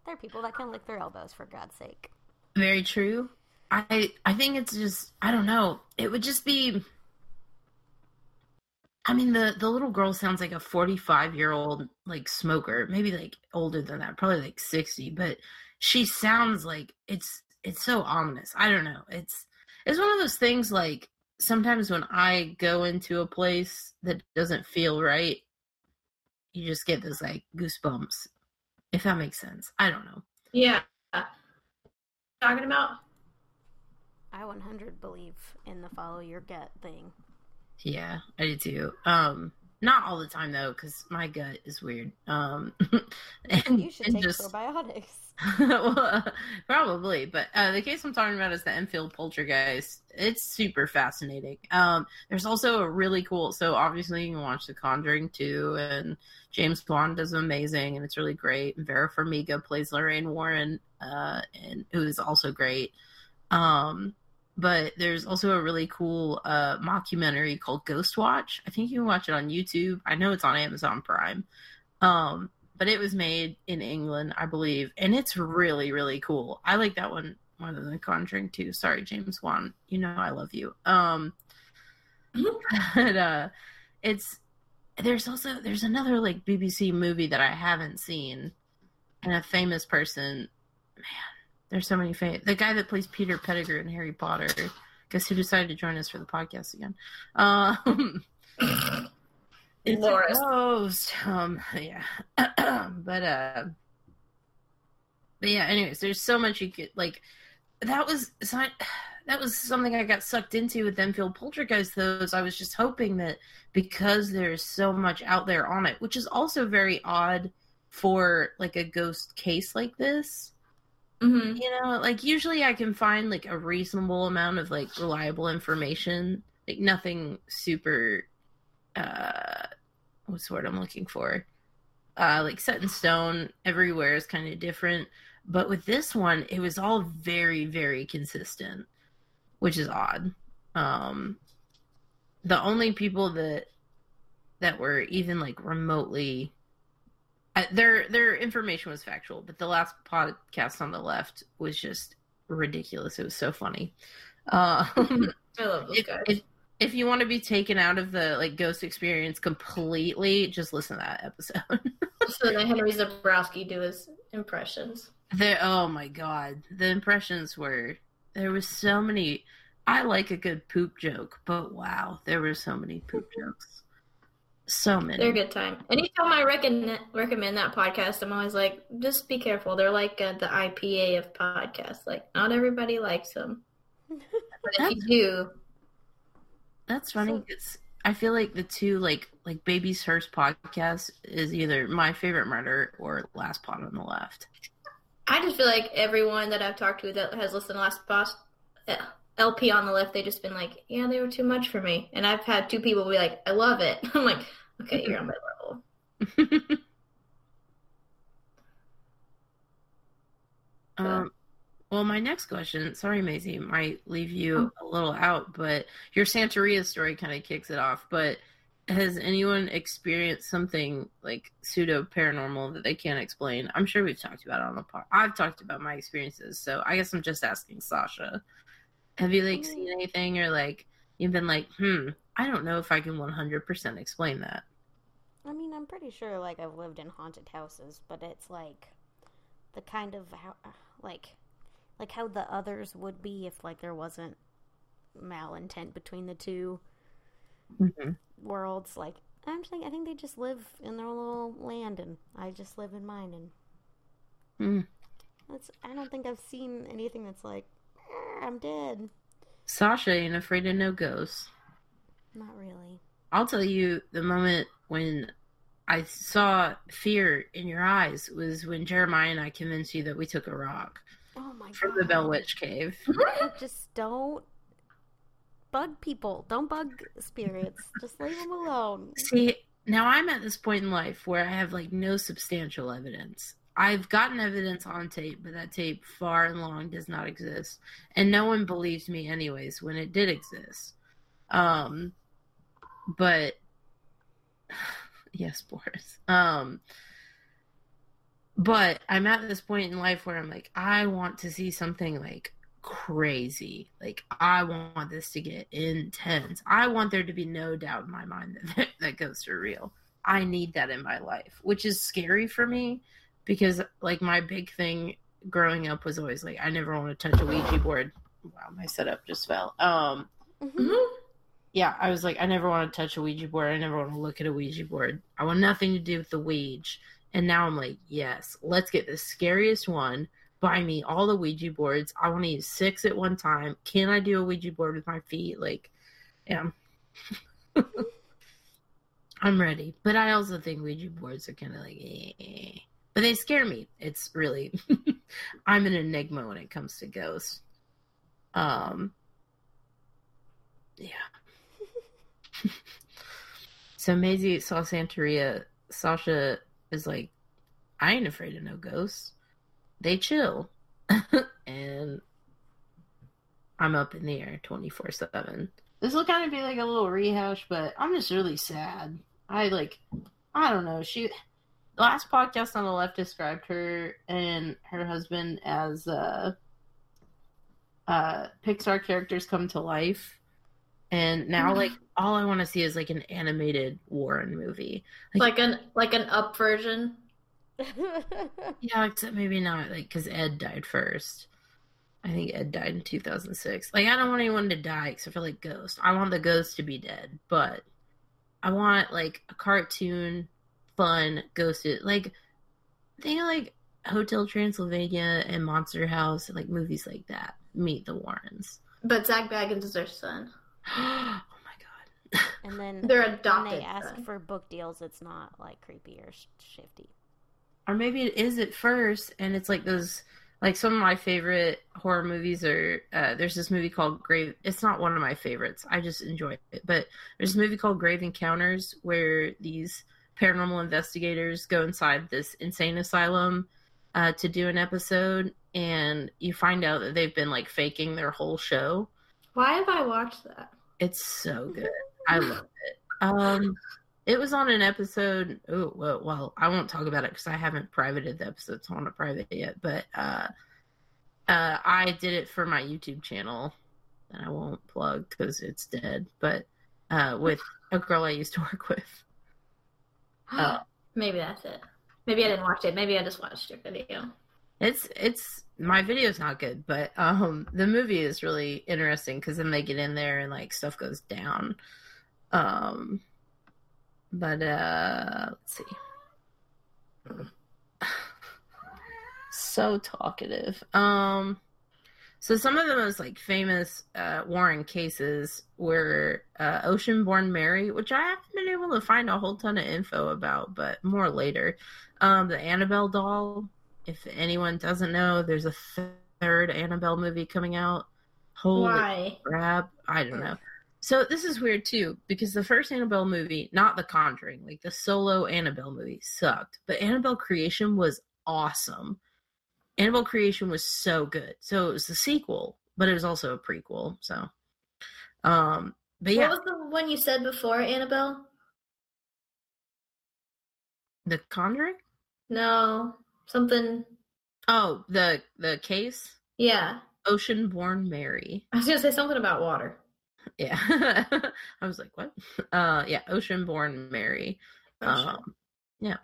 there are people that can lick their elbows for God's sake. Very true. I I think it's just I don't know. It would just be I mean the the little girl sounds like a 45 year old like smoker, maybe like older than that, probably like 60, but she sounds like it's it's so ominous. I don't know. It's it's one of those things like sometimes when I go into a place that doesn't feel right, you just get this like goosebumps. If that makes sense. I don't know. Yeah. Talking about? I 100 believe in the follow your gut thing. Yeah, I do too. Um, not all the time though, because my gut is weird. Um, and you should and take just... probiotics. well, uh, probably, but uh, the case I'm talking about is the Enfield Poltergeist. It's super fascinating. Um, there's also a really cool. So obviously, you can watch The Conjuring too, and James Wan does amazing, and it's really great. Vera Farmiga plays Lorraine Warren, uh, and who is also great. Um, but there's also a really cool uh, mockumentary called Ghost Watch. I think you can watch it on YouTube. I know it's on Amazon Prime. Um, but it was made in England, I believe, and it's really, really cool. I like that one more than The Conjuring too. Sorry, James Wan. You know I love you. Um, but uh, it's there's also there's another like BBC movie that I haven't seen, and a famous person. Man, there's so many famous. The guy that plays Peter Pettigrew in Harry Potter. Guess who decided to join us for the podcast again? Um, it's Boris. closed. Um, yeah, but uh, but yeah. Anyways, there's so much you could like. That was that was something I got sucked into with Enfield Poltergeist. Those I was just hoping that because there's so much out there on it, which is also very odd for like a ghost case like this Mm-hmm. You know, like usually I can find like a reasonable amount of like reliable information, like nothing super uh what's the word I'm looking for? Uh like set in stone everywhere is kind of different. But with this one, it was all very, very consistent, which is odd. Um the only people that that were even like remotely their their information was factual, but the last podcast on the left was just ridiculous. It was so funny. Uh, I love those if, guys. If, if you want to be taken out of the like ghost experience completely, just listen to that episode. so then Henry Zebrowski do his impressions. The oh my god, the impressions were there was so many. I like a good poop joke, but wow, there were so many poop jokes. So many. They're a good time. Anytime I recommend recommend that podcast, I'm always like, just be careful. They're like uh, the IPA of podcasts. Like, not everybody likes them, but if you do, that's funny because I feel like the two like like Baby's First podcast is either my favorite murder or Last Pod on the Left. I just feel like everyone that I've talked to that has listened to Last Pod, LP on the left, they just been like, yeah, they were too much for me. And I've had two people be like, I love it. I'm like, okay, you're on my level. um, well, my next question, sorry, Maisie, might leave you oh. a little out, but your Santeria story kind of kicks it off. But has anyone experienced something like pseudo paranormal that they can't explain? I'm sure we've talked about it on the pod. I've talked about my experiences, so I guess I'm just asking Sasha. Have you like seen anything or like you've been like, hmm, I don't know if I can 100% explain that. I mean, I'm pretty sure like I've lived in haunted houses, but it's like the kind of like like how the others would be if like there wasn't malintent between the 2 mm-hmm. worlds. Like I'm just think I think they just live in their little land, and I just live in mine, and mm. that's I don't think I've seen anything that's like I'm dead. Sasha ain't afraid of no ghosts. Not really. I'll tell you the moment when I saw fear in your eyes was when Jeremiah and I convinced you that we took a rock. Oh my from God. the Bell Witch Cave. Just don't bug people. Don't bug spirits. Just leave them alone. See, now I'm at this point in life where I have like no substantial evidence. I've gotten evidence on tape, but that tape far and long does not exist. And no one believes me anyways when it did exist. Um but yes, Boris. Um but I'm at this point in life where I'm like, I want to see something like crazy. Like I want this to get intense. I want there to be no doubt in my mind that that ghosts are real. I need that in my life, which is scary for me because like my big thing growing up was always like I never want to touch a Ouija board. Wow, my setup just fell. Um Mm-hmm. yeah, I was like, I never want to touch a Ouija board. I never want to look at a Ouija board. I want nothing to do with the Ouija. And now I'm like, yes, let's get the scariest one. Buy me all the Ouija boards. I want to use six at one time. Can I do a Ouija board with my feet? Like, yeah. I'm ready. But I also think Ouija boards are kind of like, eh. But they scare me. It's really, I'm an enigma when it comes to ghosts. Um, yeah. so Maisie saw Santeria. Sasha is like, I ain't afraid of no ghosts. They chill. and I'm up in the air 24 7. This will kind of be like a little rehash, but I'm just really sad. I like, I don't know. She, last podcast on the left described her and her husband as uh, uh, Pixar characters come to life and now mm. like all I want to see is like an animated Warren movie. Like an like an up version. Yeah, except maybe not like because Ed died first. I think Ed died in 2006. Like I don't want anyone to die except for like Ghost. I want the Ghost to be dead, but I want like a cartoon, fun ghosted like think of, like Hotel Transylvania and Monster House and like movies like that. Meet the Warrens. But Zak Bagans is their son. Oh my god. and then They're adopted. when they ask son. for book deals, it's not like creepy or sh- shifty. or maybe it is at first and it's like those like some of my favorite horror movies are uh, there's this movie called grave it's not one of my favorites i just enjoy it but there's a movie called grave encounters where these paranormal investigators go inside this insane asylum uh, to do an episode and you find out that they've been like faking their whole show Why have I watched that? it's so good. I love it. Um, it was on an episode. Oh well, well, I won't talk about it because I haven't privated the episodes on a private yet. But uh, uh, I did it for my YouTube channel, and I won't plug because it's dead. But uh, with a girl I used to work with. Uh, Maybe that's it. Maybe I didn't watch it. Maybe I just watched your video. It's it's my video's not good, but um the movie is really interesting because then they get in there and like stuff goes down. Um but uh let's see. so talkative. Um so some of the most like famous uh Warren cases were uh Oceanborn Mary, which I haven't been able to find a whole ton of info about, but more later. Um the Annabelle doll, if anyone doesn't know, there's a third Annabelle movie coming out. Holy Why? crap. I don't know. So this is weird too, because the first Annabelle movie, not The Conjuring, like the solo Annabelle movie sucked. But Annabelle Creation was awesome. Annabelle Creation was so good. So it was the sequel, but it was also a prequel. So um but yeah, What was the one you said before, Annabelle? The Conjuring? No, something. Oh, the the case? Yeah, Ocean born Mary. I was gonna say something about water. Yeah. I was like, what? Uh yeah, Ocean born Mary. Ocean. Um yeah.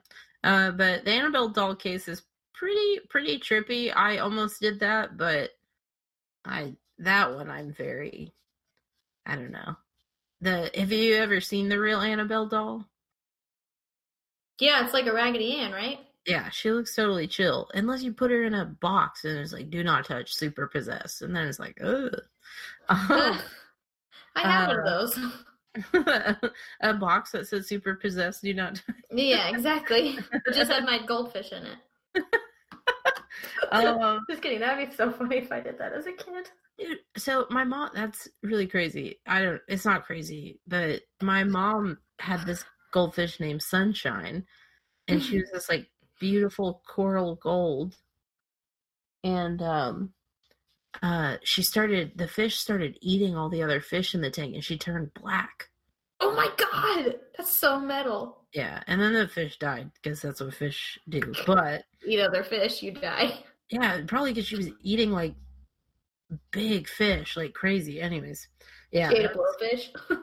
Uh but the Annabelle doll case is pretty pretty trippy. I almost did that, but I that one I'm very I don't know. The have you ever seen the real Annabelle doll? yeah, it's like a Raggedy Ann, right? Yeah, she looks totally chill. Unless you put her in a box and it's like do not touch, super possessed. And then it's like, ugh. I have Uh, one of those. a box that says super possessed, do not touch. yeah, exactly. It just had my goldfish in it. Um, just kidding. That'd be so funny if I did that as a kid. Dude, so my mom that's really crazy. I don't it's not crazy, but my mom had this goldfish named Sunshine and she was this like beautiful coral gold. And um uh she started the fish started eating all the other fish in the tank and she turned black. Oh my god, that's so metal. Yeah, and then the fish died because that's what fish do. But Eat other fish, you die. yeah, probably because she was eating like big fish like crazy. Anyways, yeah, She ate a blowfish.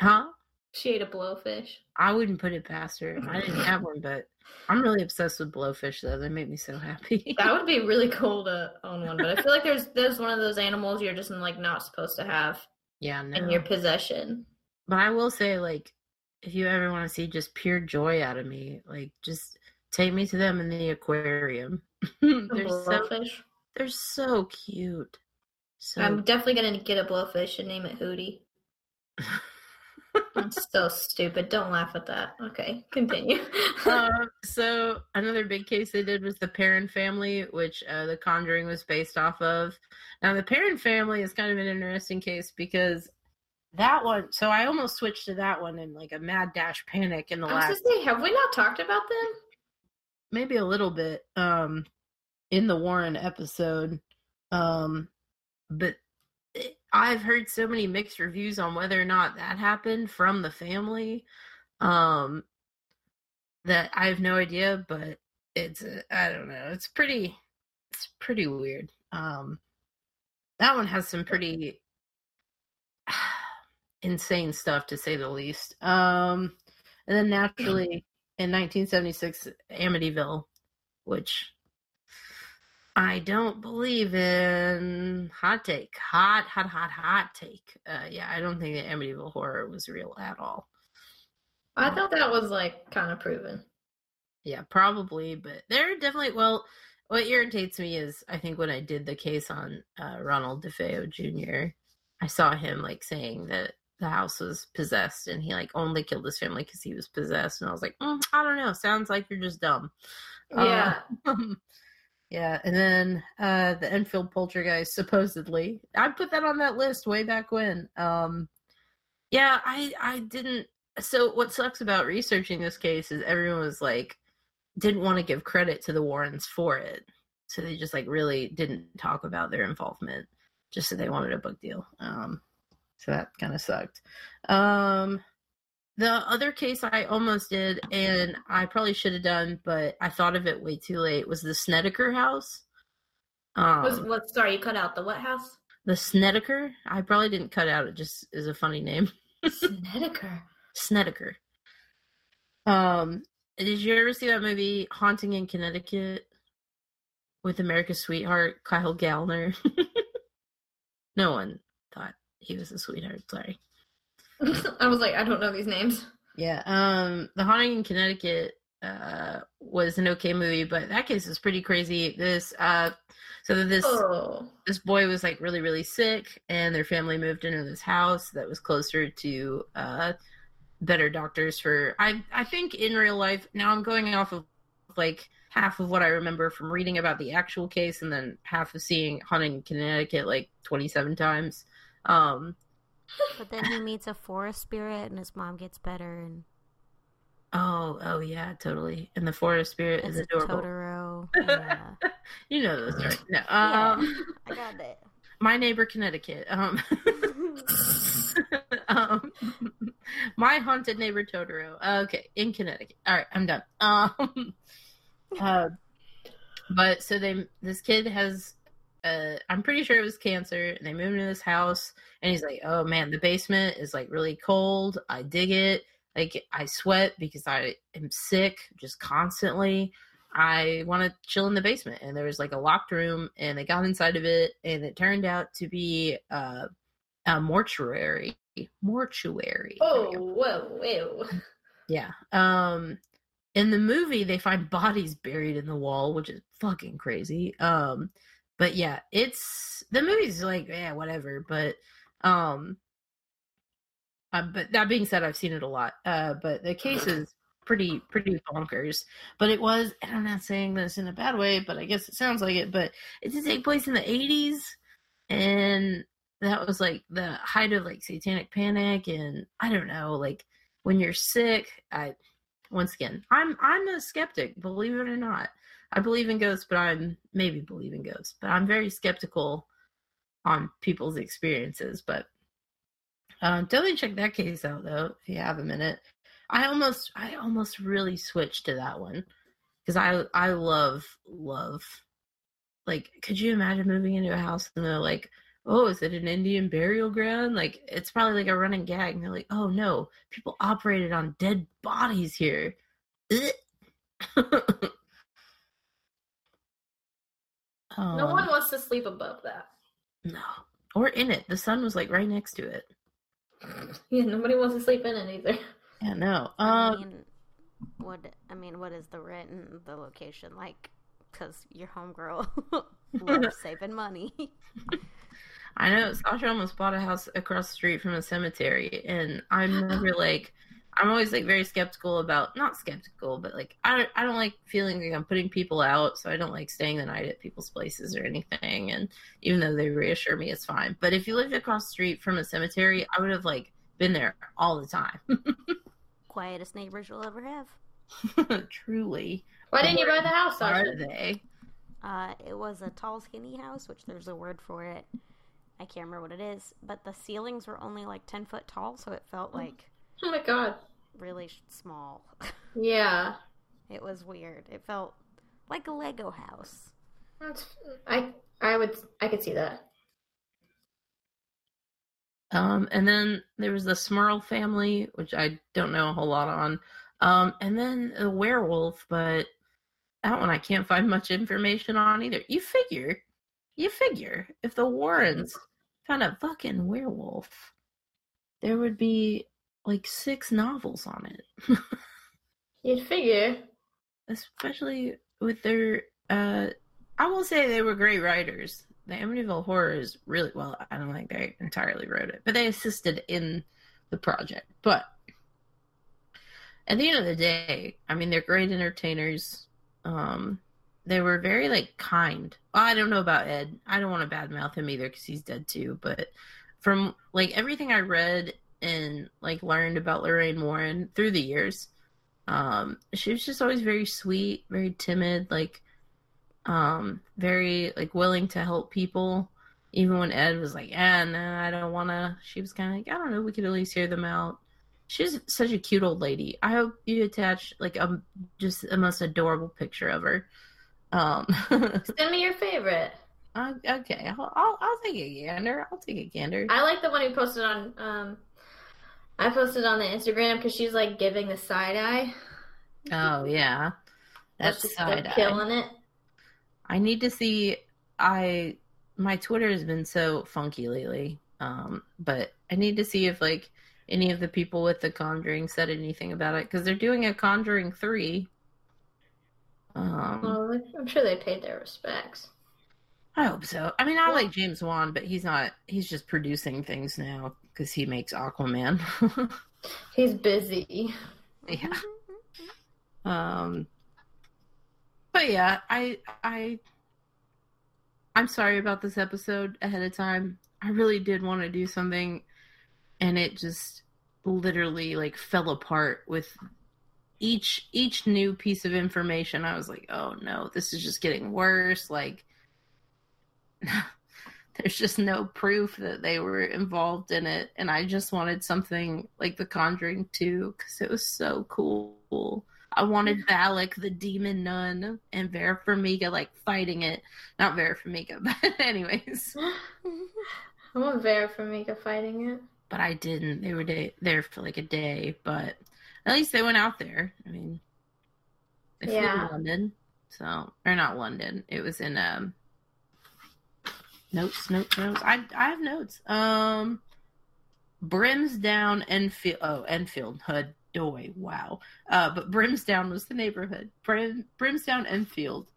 huh? She ate a blowfish. I wouldn't put it past her. I didn't have one, but I'm really obsessed with blowfish though. They make me so happy. That would be really cool to own one, but I feel like there's there's one of those animals you're just like not supposed to have yeah, no. in your possession. But I will say, like, if you ever want to see just pure joy out of me, like, just take me to them in the aquarium. They're so blowfish. they're so cute. So I'm definitely gonna get a blowfish and name it Hootie. That's so stupid. Don't laugh at that. Okay, continue. um, so another big case they did was the Perron family, which uh, The Conjuring was based off of. Now the Perron family is kind of an interesting case because that one. So I almost switched to that one in like a mad dash panic in the I last say, have we not talked about them? maybe a little bit um in the Warren episode um but I've heard so many mixed reviews on whether or not that happened from the family um that I have no idea but it's uh, I don't know it's pretty it's pretty weird. Um that one has some pretty insane stuff to say the least. Um and then naturally in 1976 Amityville, which I don't believe in. Hot take, hot, hot, hot, hot take. Uh, yeah, I don't think that Amityville horror was real at all. I thought that was like kind of proven. Yeah, probably, but there are definitely. Well, what irritates me is I think when I did the case on uh, Ronald DeFeo Jr., I saw him like saying that the house was possessed and he like only killed his family because he was possessed, and I was like, mm, I don't know. Sounds like you're just dumb. Yeah. Um, yeah, and then uh the Enfield poltergeist supposedly. I put that on that list way back when. Um yeah, I I didn't so what sucks about researching this case is everyone was like didn't want to give credit to the Warrens for it. So they just like really didn't talk about their involvement just so they wanted a book deal. Um so that kind of sucked. Um the other case I almost did, and I probably should have done, but I thought of it way too late, was the Snedeker house. Um, Was what? Sorry, you cut out the what house? the Snedeker. I probably didn't cut out. It just is a funny name. Snedeker. Snedeker. Um, did you ever see that movie Haunting in Connecticut with America's Sweetheart, Kyle Gallner? no one thought he was a sweetheart. Sorry. I was like, I don't know these names. Yeah. Um, The Haunting in Connecticut uh was an okay movie, but that case is pretty crazy. This uh, so this Oh, this boy was like really really sick and their family moved into this house that was closer to uh better doctors for i i think in real life now i'm going off of like half of what i remember from reading about the actual case and then half of seeing Haunting in connecticut like 27 times um But then he meets a forest spirit, and his mom gets better, and oh oh yeah totally and the forest spirit is it's adorable Totoro. Yeah. you know those right no Yeah. um I got it. my neighbor connecticut um um, my haunted neighbor Totoro. Okay, in Connecticut. All right, I'm done. Um, uh, but so they, this kid has, uh, I'm pretty sure it was cancer, and they moved into this house, and he's like, "Oh man, the basement is like really cold. I dig it. Like I sweat because I am sick just constantly." I want to chill in the basement, and there was like a locked room, and they got inside of it, and it turned out to be uh, a mortuary. Mortuary. Oh, whoa, whoa. Yeah. Um in the movie they find bodies buried in the wall, which is fucking crazy. Um but yeah, it's the movie's like, yeah, whatever, but um uh, but that being said, I've seen it a lot. Uh but the case is pretty pretty bonkers. But it was and I'm not saying this in a bad way, but I guess it sounds like it, but it did take place in the eighties and that was like the height of like satanic panic and I don't know, like when you're sick, I once again, I'm I'm a skeptic, believe it or not. I believe in ghosts, but I'm maybe believe in ghosts, but I'm very skeptical on people's experiences. But um, definitely check that case out though if you have a minute. I almost I almost really switched to that one because I I love love like, could you imagine moving into a house and they're like, oh, is it an Indian burial ground? Like, it's probably like a running gag. And they're like, oh no, people operated on dead bodies here. um, no one wants to sleep above that. No. Or in it. The sun was like right next to it. Yeah, nobody wants to sleep in it either. Yeah, no. I Um, mean, what I mean, what is the rent and the location like? Because your homegirl loves saving money. I know Sasha almost bought a house across the street from a cemetery, and I'm never like, I'm always like very skeptical about not skeptical, but like I don't I don't like feeling like I'm putting people out, so I don't like staying the night at people's places or anything. And even though they reassure me it's fine, but if you lived across the street from a cemetery, I would have like been there all the time. Quietest neighbors you'll ever have. Truly, Why didn't you buy the house, are Sasha? they? Uh, it was a tall, skinny house, which there's a word for it. I can't remember what it is, but the ceilings were only like ten foot tall, so it felt like Oh my god. Really small. Yeah. it was weird. It felt like a Lego house. That's, I I would I could see that. Um, and then there was the Smurl family, which I don't know a whole lot on. Um, and then the werewolf, but that one I can't find much information on either. You figure, you figure, if the Warrens found a fucking werewolf, there would be like six novels on it. You'd figure. Especially with their uh I will say they were great writers. The Amityville Horror is really well, I don't think they entirely wrote it, but they assisted in the project. But at the end of the day, I mean they're great entertainers. Um they were very like kind. Well, I don't know about Ed. I don't want to badmouth him either because he's dead too. But from like everything I read and like learned about Lorraine Warren through the years, um, she was just always very sweet, very timid, like um, very like willing to help people. Even when Ed was like, "Yeah, no, I don't want to," she was kind of like, "I don't know, we could at least hear them out." She's such a cute old lady. I hope you attach like a just a most adorable picture of her. Um, Send me your favorite. uh, okay, I'll, I'll I'll take a gander. I'll take a gander. I like the one who posted on um I posted on the Instagram because she's like giving the side eye. Oh yeah, That's that's just side eye. killing it. I need to see. I my Twitter has been so funky lately, um, but I need to see if like any of the people with the Conjuring said anything about it because they're doing a Conjuring three. Um, Well, I'm sure they paid their respects. I hope so. I mean, I like James Wan, but he's not. He's just producing things now because he makes Aquaman. He's busy. yeah. Um, but yeah, I I I'm sorry about this episode ahead of time. I really did want to do something, and it just literally like fell apart with each each new piece of information. I was like, oh no, this is just getting worse. Like, there's just no proof that they were involved in it, and I just wanted something like The Conjuring 2 because it was so cool. I wanted Valak, the demon nun, and Vera Farmiga like fighting it. Not Vera Farmiga, but anyways. I want Vera Farmiga fighting it. But I didn't. They were day- there for like a day, but at least they went out there. I mean, they flew Yeah. to London, so or not London. It was in um notes, notes, notes. I I have notes. Um, Brimsdown, Enfield. Oh, Enfield, Hood, Doy. Wow. Uh, but Brimsdown was the neighborhood. Brim Brimsdown, Enfield,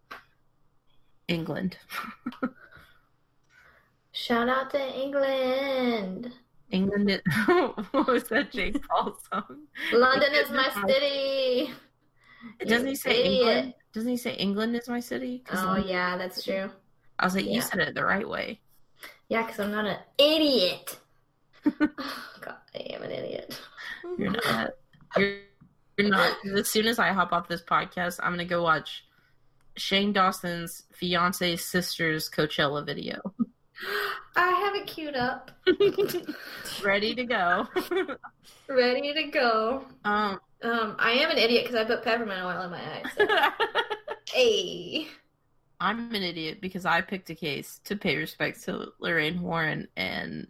England. Shout out to England. England. Is, what was that Jake Paul song? London is my city. Doesn't he say idiot. England? Doesn't he say England is my city? Oh London- yeah, that's true. I was like, Yeah. you said it the right way. Yeah, because I'm not an idiot. God, I am an idiot. You're not. You're, you're not. As soon as I hop off this podcast, I'm gonna go watch Shane Dawson's fiance's sister's Coachella video. I have it queued up, Ready to go. ready to go. um. Um, I am an idiot because I put peppermint oil in my eyes. so- Hey. I'm an idiot because I picked a case to pay respects to Lorraine Warren, and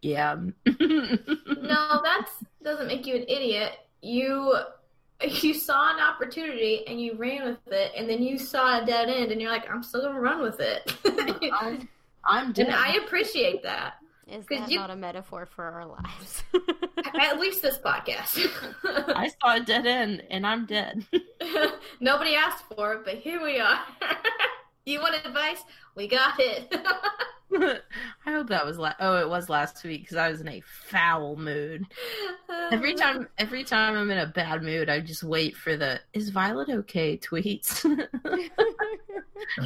yeah. no, that doesn't make you an idiot. You you saw an opportunity and you ran with it, and then you saw a dead end, and you're like, I'm still gonna run with it. I'm, I'm dead. and I appreciate that. Is 'Cause that you- not a metaphor for our lives? At least this podcast. I saw a dead end, and I'm dead. Nobody asked for it, but here we are. you want advice? We got it. I hope that was la- oh, it was last week because I was in a foul mood. Every time, every time I'm in a bad mood, I just wait for the "Is Violet okay?" tweets.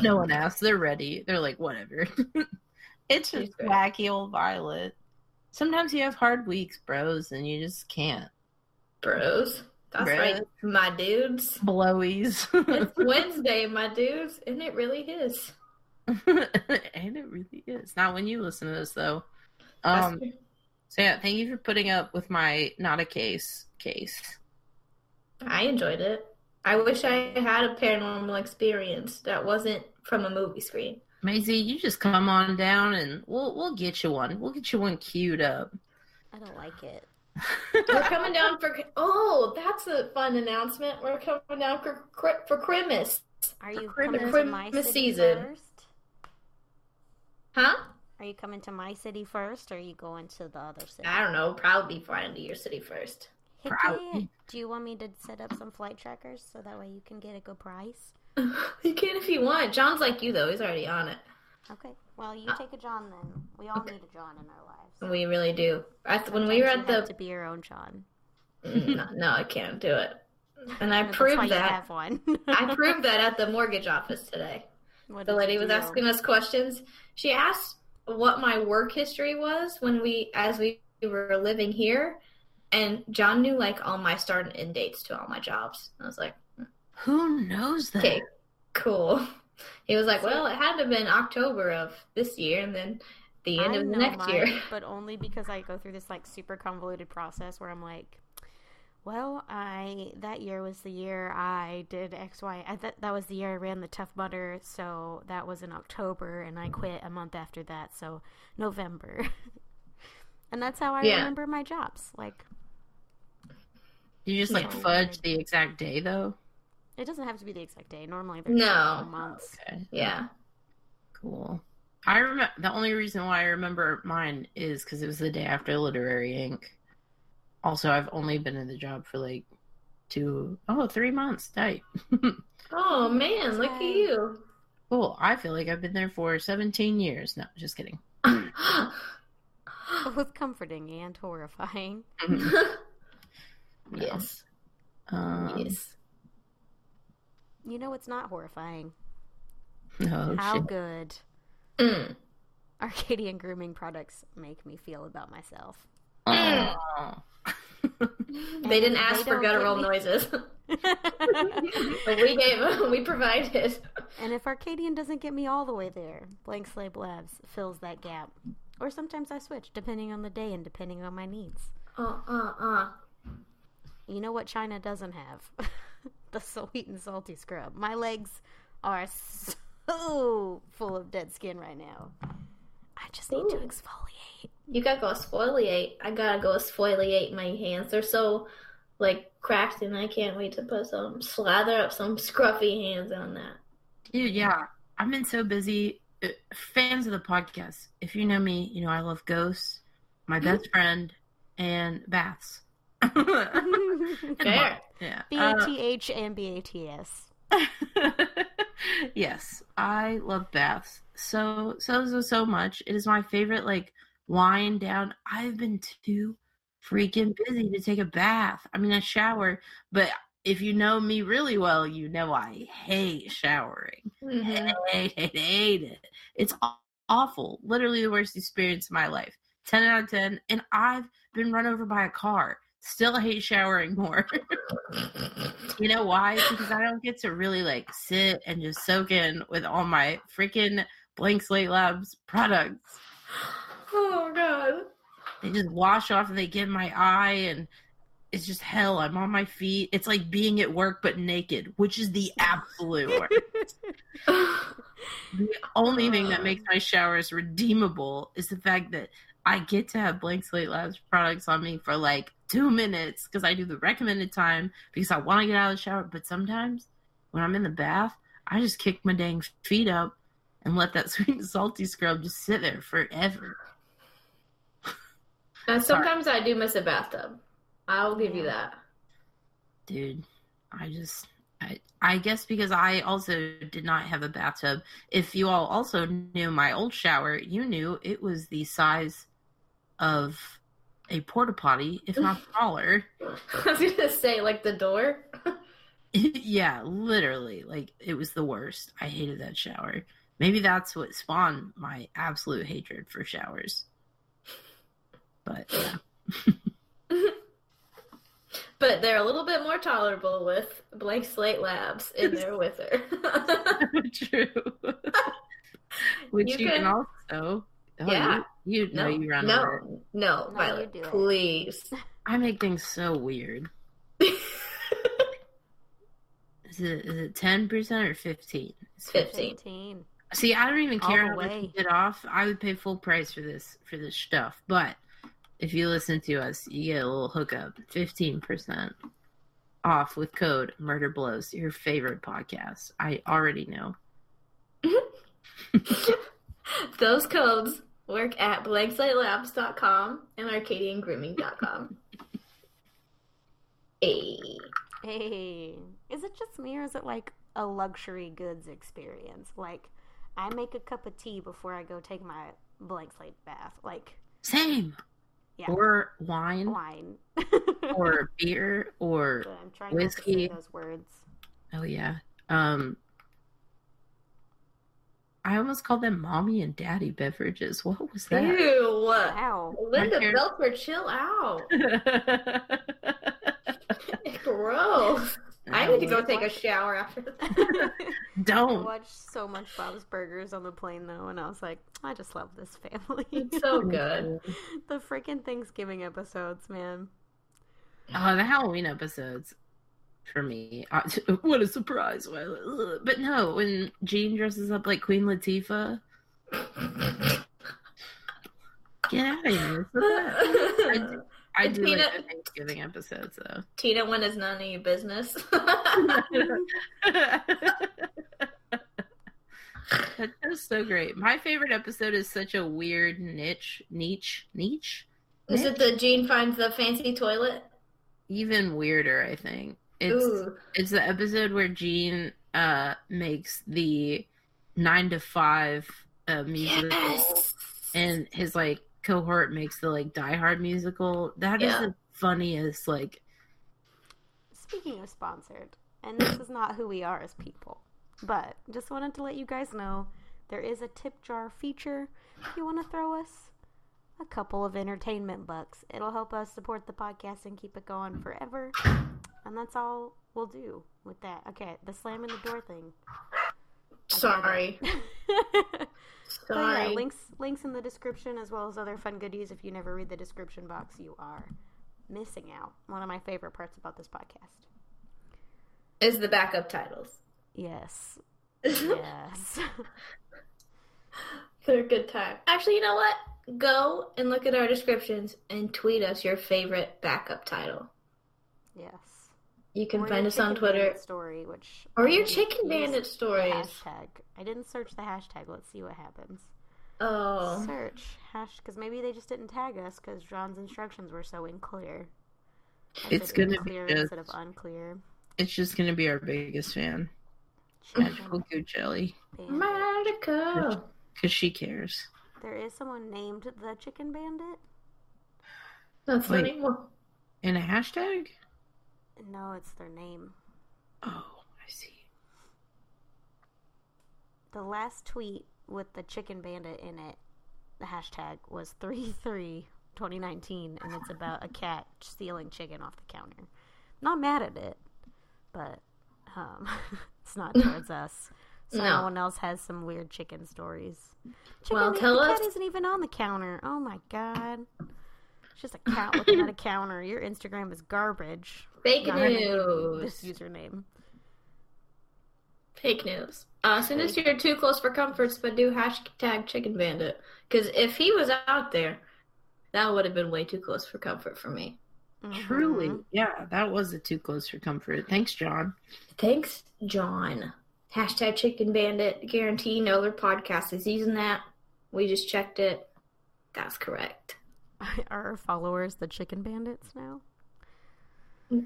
no one asks; they're ready. They're like, whatever. It's just wacky old Violet. Sometimes you have hard weeks, bros, and you just can't. Bros. That's Bros. right, my dudes. Blowies. It's Wednesday, my dudes, and it really is. and it really is. Not when you listen to this, though. Um, so yeah, thank you for putting up with my not a case case. I enjoyed it. I wish I had a paranormal experience that wasn't from a movie screen. Maisie, you just come on down and we'll we'll get you one. We'll get you one queued up. I don't like it. We're coming down for oh, that's a fun announcement. We're coming down for for Christmas, Are you Christmas- coming to my city season. first? huh? Are you coming to my city first, or are you going to the other city? I don't know. Probably fly into your city first. Heck Proud. yeah. Do you want me to set up some flight trackers so that way you can get a good price? you can if you want. John's like you though; he's already on it. Okay. Well, you take a John then. We all need a John in our lives. We really do. I, when we were at the to be your own John. Mm, no, no, I can't do it. And I proved that. have one. I proved that at the mortgage office today. What The lady was asking us questions. She asked what my work history was when we, as we were living here, and John knew like all my start and end dates to all my jobs. I was like, Who knows that? okay, cool. He was like, well, it had to have been October of this year, and then the end I of the next mine, year. but only because I go through this like super convoluted process where I'm like, well, I that year was the year I did X Y. I th- that was the year I ran the Tough Mudder, so that was in October, and I quit a month after that, so November. and that's how I Yeah. remember my jobs. Like You just like Yeah. fudge the exact day though. It doesn't have to be the exact day. Normally, they're No. months. Okay, Yeah. cool. I remember the only reason why I remember mine is because it was the day after Literary Inc. Also, I've only been in the job for like two, oh, three months. Tight. Oh man, look at you. cool. I feel like I've been there for 17 years. No, just kidding. Both comforting and horrifying. No. yes. Um, Yes. You know what's not horrifying? Oh, How shit. good Mm. Arcadian grooming products make me feel about myself. Oh. They didn't they ask for guttural me- noises, but we gave, we provided. and if Arcadian doesn't get me all the way there, Blank Slate Labs fills that gap. Or sometimes I switch, depending on the day and depending on my needs. Uh, uh, uh. You know what China doesn't have? The sweet and salty scrub. My legs are so full of dead skin right now. I just need to exfoliate. You gotta go exfoliate. I gotta go exfoliate my hands. They're so like cracked, and I can't wait to put some slather up some scruffy hands on that. Dude, yeah. I've been so busy. Uh, Fans of the podcast, if you know me, you know I love ghosts, my best friend, and baths. And Fair. Yeah. B Uh, A T H and B A T S. yes, I love baths so so so so much. It is my favorite like wind down. I've been too freaking busy to take a bath. I mean, a shower, but if you know me really well, you know I hate showering. Mhm. Hate, hate, hate it. It's awful. Literally the worst experience of my life. 10 out of 10. And I've been run over by a car. Still hate showering more. You know why? Because I don't get to really like sit and just soak in with all my freaking Blank Slate Labs products. Oh god. They just wash off and they get in my eye and it's just hell. I'm on my feet. It's like being at work but naked, which is the absolute worst. The only thing that uh. makes my showers redeemable is the fact that I get to have Blank Slate Labs products on me for like two minutes because I do the recommended time because I want to get out of the shower. But sometimes when I'm in the bath, I just kick my dang feet up and let that sweet and salty scrub just sit there forever. And sometimes I do miss a bathtub. I'll give you that. Dude, I just I, I guess because I also did not have a bathtub. If you all also knew my old shower, you knew it was the size of a porta potty, if not smaller. I was gonna say like the door. yeah, literally. Like it was the worst. I hated that shower. Maybe that's what spawned my absolute hatred for showers. But yeah. but they're a little bit more tolerable with blank slate labs in there with her. True. Which You you, can, can- also. Oh, Yeah. You, you know you run over. no, no, No, Violet, you please. I make things so weird. Is it is it ten percent or fifteen? It's 15. 15. See, I don't even care the how much you get off. I would pay full price for this for this stuff. But if you listen to us, you get a little hookup, fifteen percent off with code Murder Blows. Your favorite podcast. I already know. Those codes work at blankslatelabs.com and arcadiangrooming.com. Hey. Hey, is it just me or is it like a luxury goods experience? Like, I make a cup of tea before I go take my blank slate bath. Like, Same. Yeah. Or wine, wine. or beer, or I'm trying not to whiskey. those words. oh yeah. Um. I almost called them mommy and daddy beverages. What was that? Ew. Wow. Linda parents- Belcher, chill out. Gross. I need to go take a shower after that. Don't. watched so much Bob's Burgers on the plane though, and I was like, I just love this family. It's so good. the freaking Thanksgiving episodes, man. Oh, the Halloween episodes for me. What a surprise! But no, when Gene dresses up like Queen Latifah, get out of here. The. I do like Tina- the Thanksgiving episodes though. Tina, when is none of your business? That is so great. My favorite episode is such a weird niche, niche, niche. is it the Gene finds the fancy toilet? Even weirder, I think. It's Ooh. it's the episode where Gene uh makes the nine to five uh musical Yes. and his like cohort makes the like Die Hard musical. That is Yeah. the funniest like Speaking of sponsored, and this is not who we are as people, but just wanted to let you guys know there is a tip jar feature. If you want to throw us a couple of entertainment bucks, it'll help us support the podcast and keep it going forever. And that's all we'll do with that. Okay, the slamming the door thing. Sorry. Sorry. yeah, links links in the description as well as other fun goodies. If you never read the description box, you are missing out. One of my favorite parts about this podcast. Is the backup titles. Yes. Yes. They're a good time. Actually, you know what? Go and look at our descriptions and tweet us your favorite backup title. yes. You can Or find us on Twitter. Story, which Or your Chicken Bandit stories. hashtag. I didn't search the hashtag. Let's see what happens. Oh. Search hash because maybe they just didn't tag us because John's instructions were so unclear. I It's gonna be just- instead of unclear. it's just gonna be our biggest fan. Magical Chicken Goo Jelly. Magical. Because she cares. There is someone named the Chicken Bandit. That's Wait. funny. Well, And a hashtag? No, it's their name. Oh, I see. The last tweet with the Chicken Bandit in it, the hashtag was 33 2019, and it's about a cat stealing chicken off the counter. Not mad at it, but um, it's not towards us. So No. one else has some weird chicken stories. Chicken, Well, the tell cat us- isn't even on the counter. Oh my god. It's just a cat looking at a counter. Your Instagram is garbage. Fake Not news. This username. Fake news. Uh, send us your too close for comforts, but do hashtag chicken bandit. Because if he was out there, that would have been way too close for comfort for me. Truly, Mhm. yeah, that was a too close for comfort. Thanks, John. Thanks, John. Hashtag chicken bandit. Guarantee no other podcast is using that. We just checked it. That's correct. Are our followers the chicken bandits now?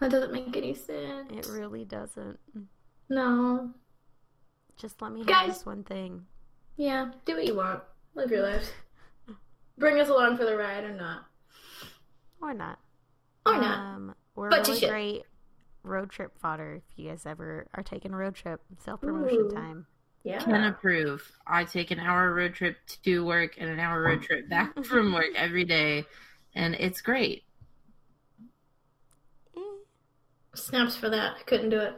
that doesn't make any sense. It really doesn't. No. Just let me have this one thing. Yeah, do what you want. Live your lives. Bring us along for the ride or not. Or not. Or not. Um, we're But you really great road trip fodder if you guys ever are taking a road trip. Self promotion time. Yeah. Can approve. I take an hour road trip to work and an hour road trip back from work every day, and it's great. Eh. Snaps for that. I couldn't do it.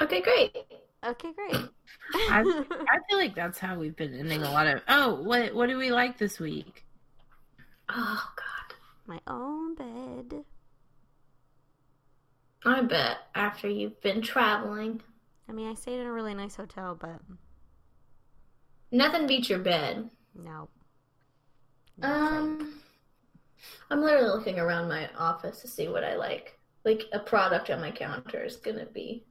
Okay, great. Okay, great. I I feel like that's how we've been ending a lot of. Oh, what what do we like this week? Oh god. My own bed. I bet after you've been traveling, I mean, I stayed in a really nice hotel, but nothing beats your bed. no. No Um I'm literally looking around my office to see what I like. Like a product on my counter is gonna be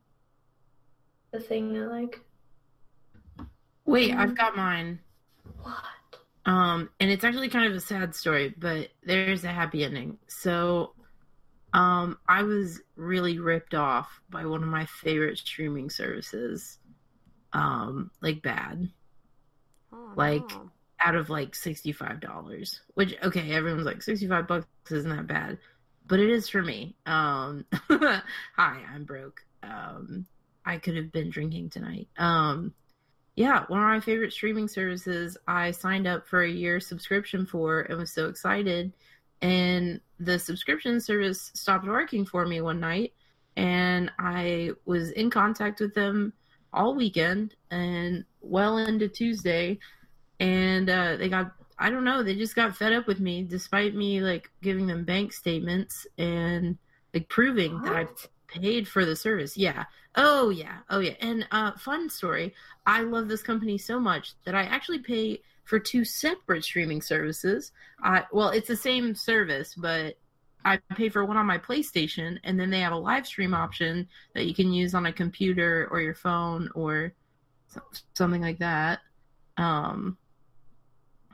the thing I like. Wait, I've got mine. What? Um, and it's actually kind of a sad story, but there's a happy ending. So, um, I was really ripped off by one of my favorite streaming services. Um, like bad, Oh, like- no. Out of like sixty-five dollars. Which okay, everyone's like sixty-five bucks isn't that bad, but it is for me. Um, hi, I'm broke. Um, I could have been drinking tonight. Um, yeah, one of my favorite streaming services. I signed up for a year subscription for and was so excited. And the subscription service stopped working for me one night, and I was in contact with them all weekend and well into Tuesday. And uh, they got, I don't know, they just got fed up with me despite me like giving them bank statements and like proving that I What? paid for the service. Yeah. Oh yeah. Oh yeah. And uh fun story. I love this company so much that I actually pay for two separate streaming services. I well, it's the same service, but I pay for one on my PlayStation and then they have a live stream option that you can use on a computer or your phone or something like that. Um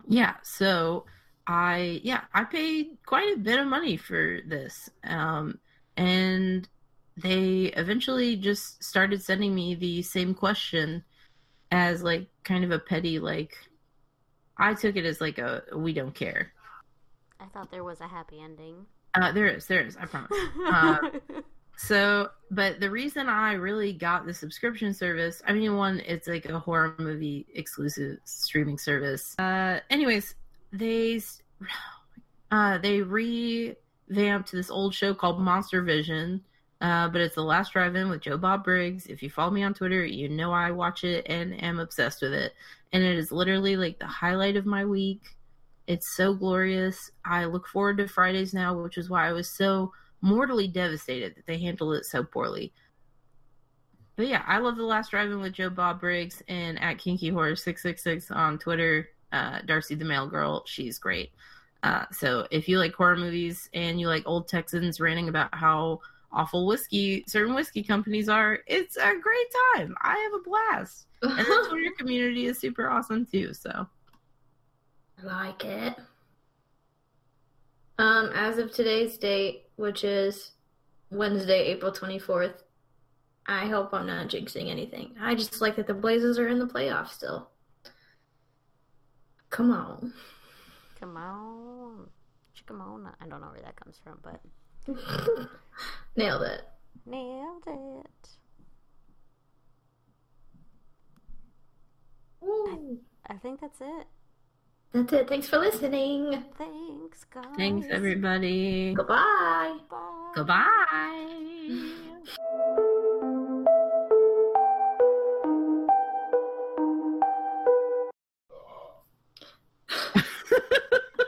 yeah, so I yeah, I paid quite a bit of money for this. Um and they eventually just started sending me the same question as like kind of a petty like I took it as like a we don't care. I thought there was a happy ending. Uh there is, there is, I promise. Uh, So, but the reason I really got the subscription service, I mean, one, it's like a horror movie exclusive streaming service. Uh, anyways, they uh, they revamped this old show called Monster Vision, uh, but it's the last drive-in with Joe Bob Briggs. If you follow me on Twitter, you know I watch it and am obsessed with it, and it is literally like the highlight of my week. It's so glorious. I look forward to Fridays now, which is why I was so mortally devastated that they handled it so poorly. But yeah, I love the last drive-in with Joe Bob Briggs and at Kinky Horror six six six on Twitter. Uh, Darcy the Mail Girl, she's great. Uh, so if you like horror movies and you like old Texans ranting about how awful whiskey certain whiskey companies are, it's a great time. I have a blast, and the Twitter community is super awesome too. So I like it. Um, as of today's date, which is Wednesday, April 24th, I hope I'm not jinxing anything. I just like that the Blazers are in the playoffs still. Come on. Come on. Chickamona. I don't know where that comes from, but Nailed it. nailed it. Woo. I think that's it. That's it. Thanks for listening. Thanks, guys. thanks everybody. Goodbye. Bye. Goodbye.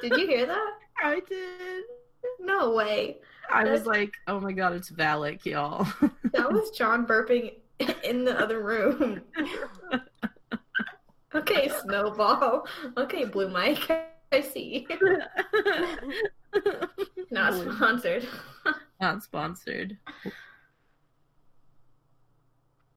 Did you hear that? I did. No way. I was like, oh my god, it's Valak, y'all. That was John burping in the other room. Okay, Snowball. Okay, Blue Mike. I see. Not sponsored. Not sponsored.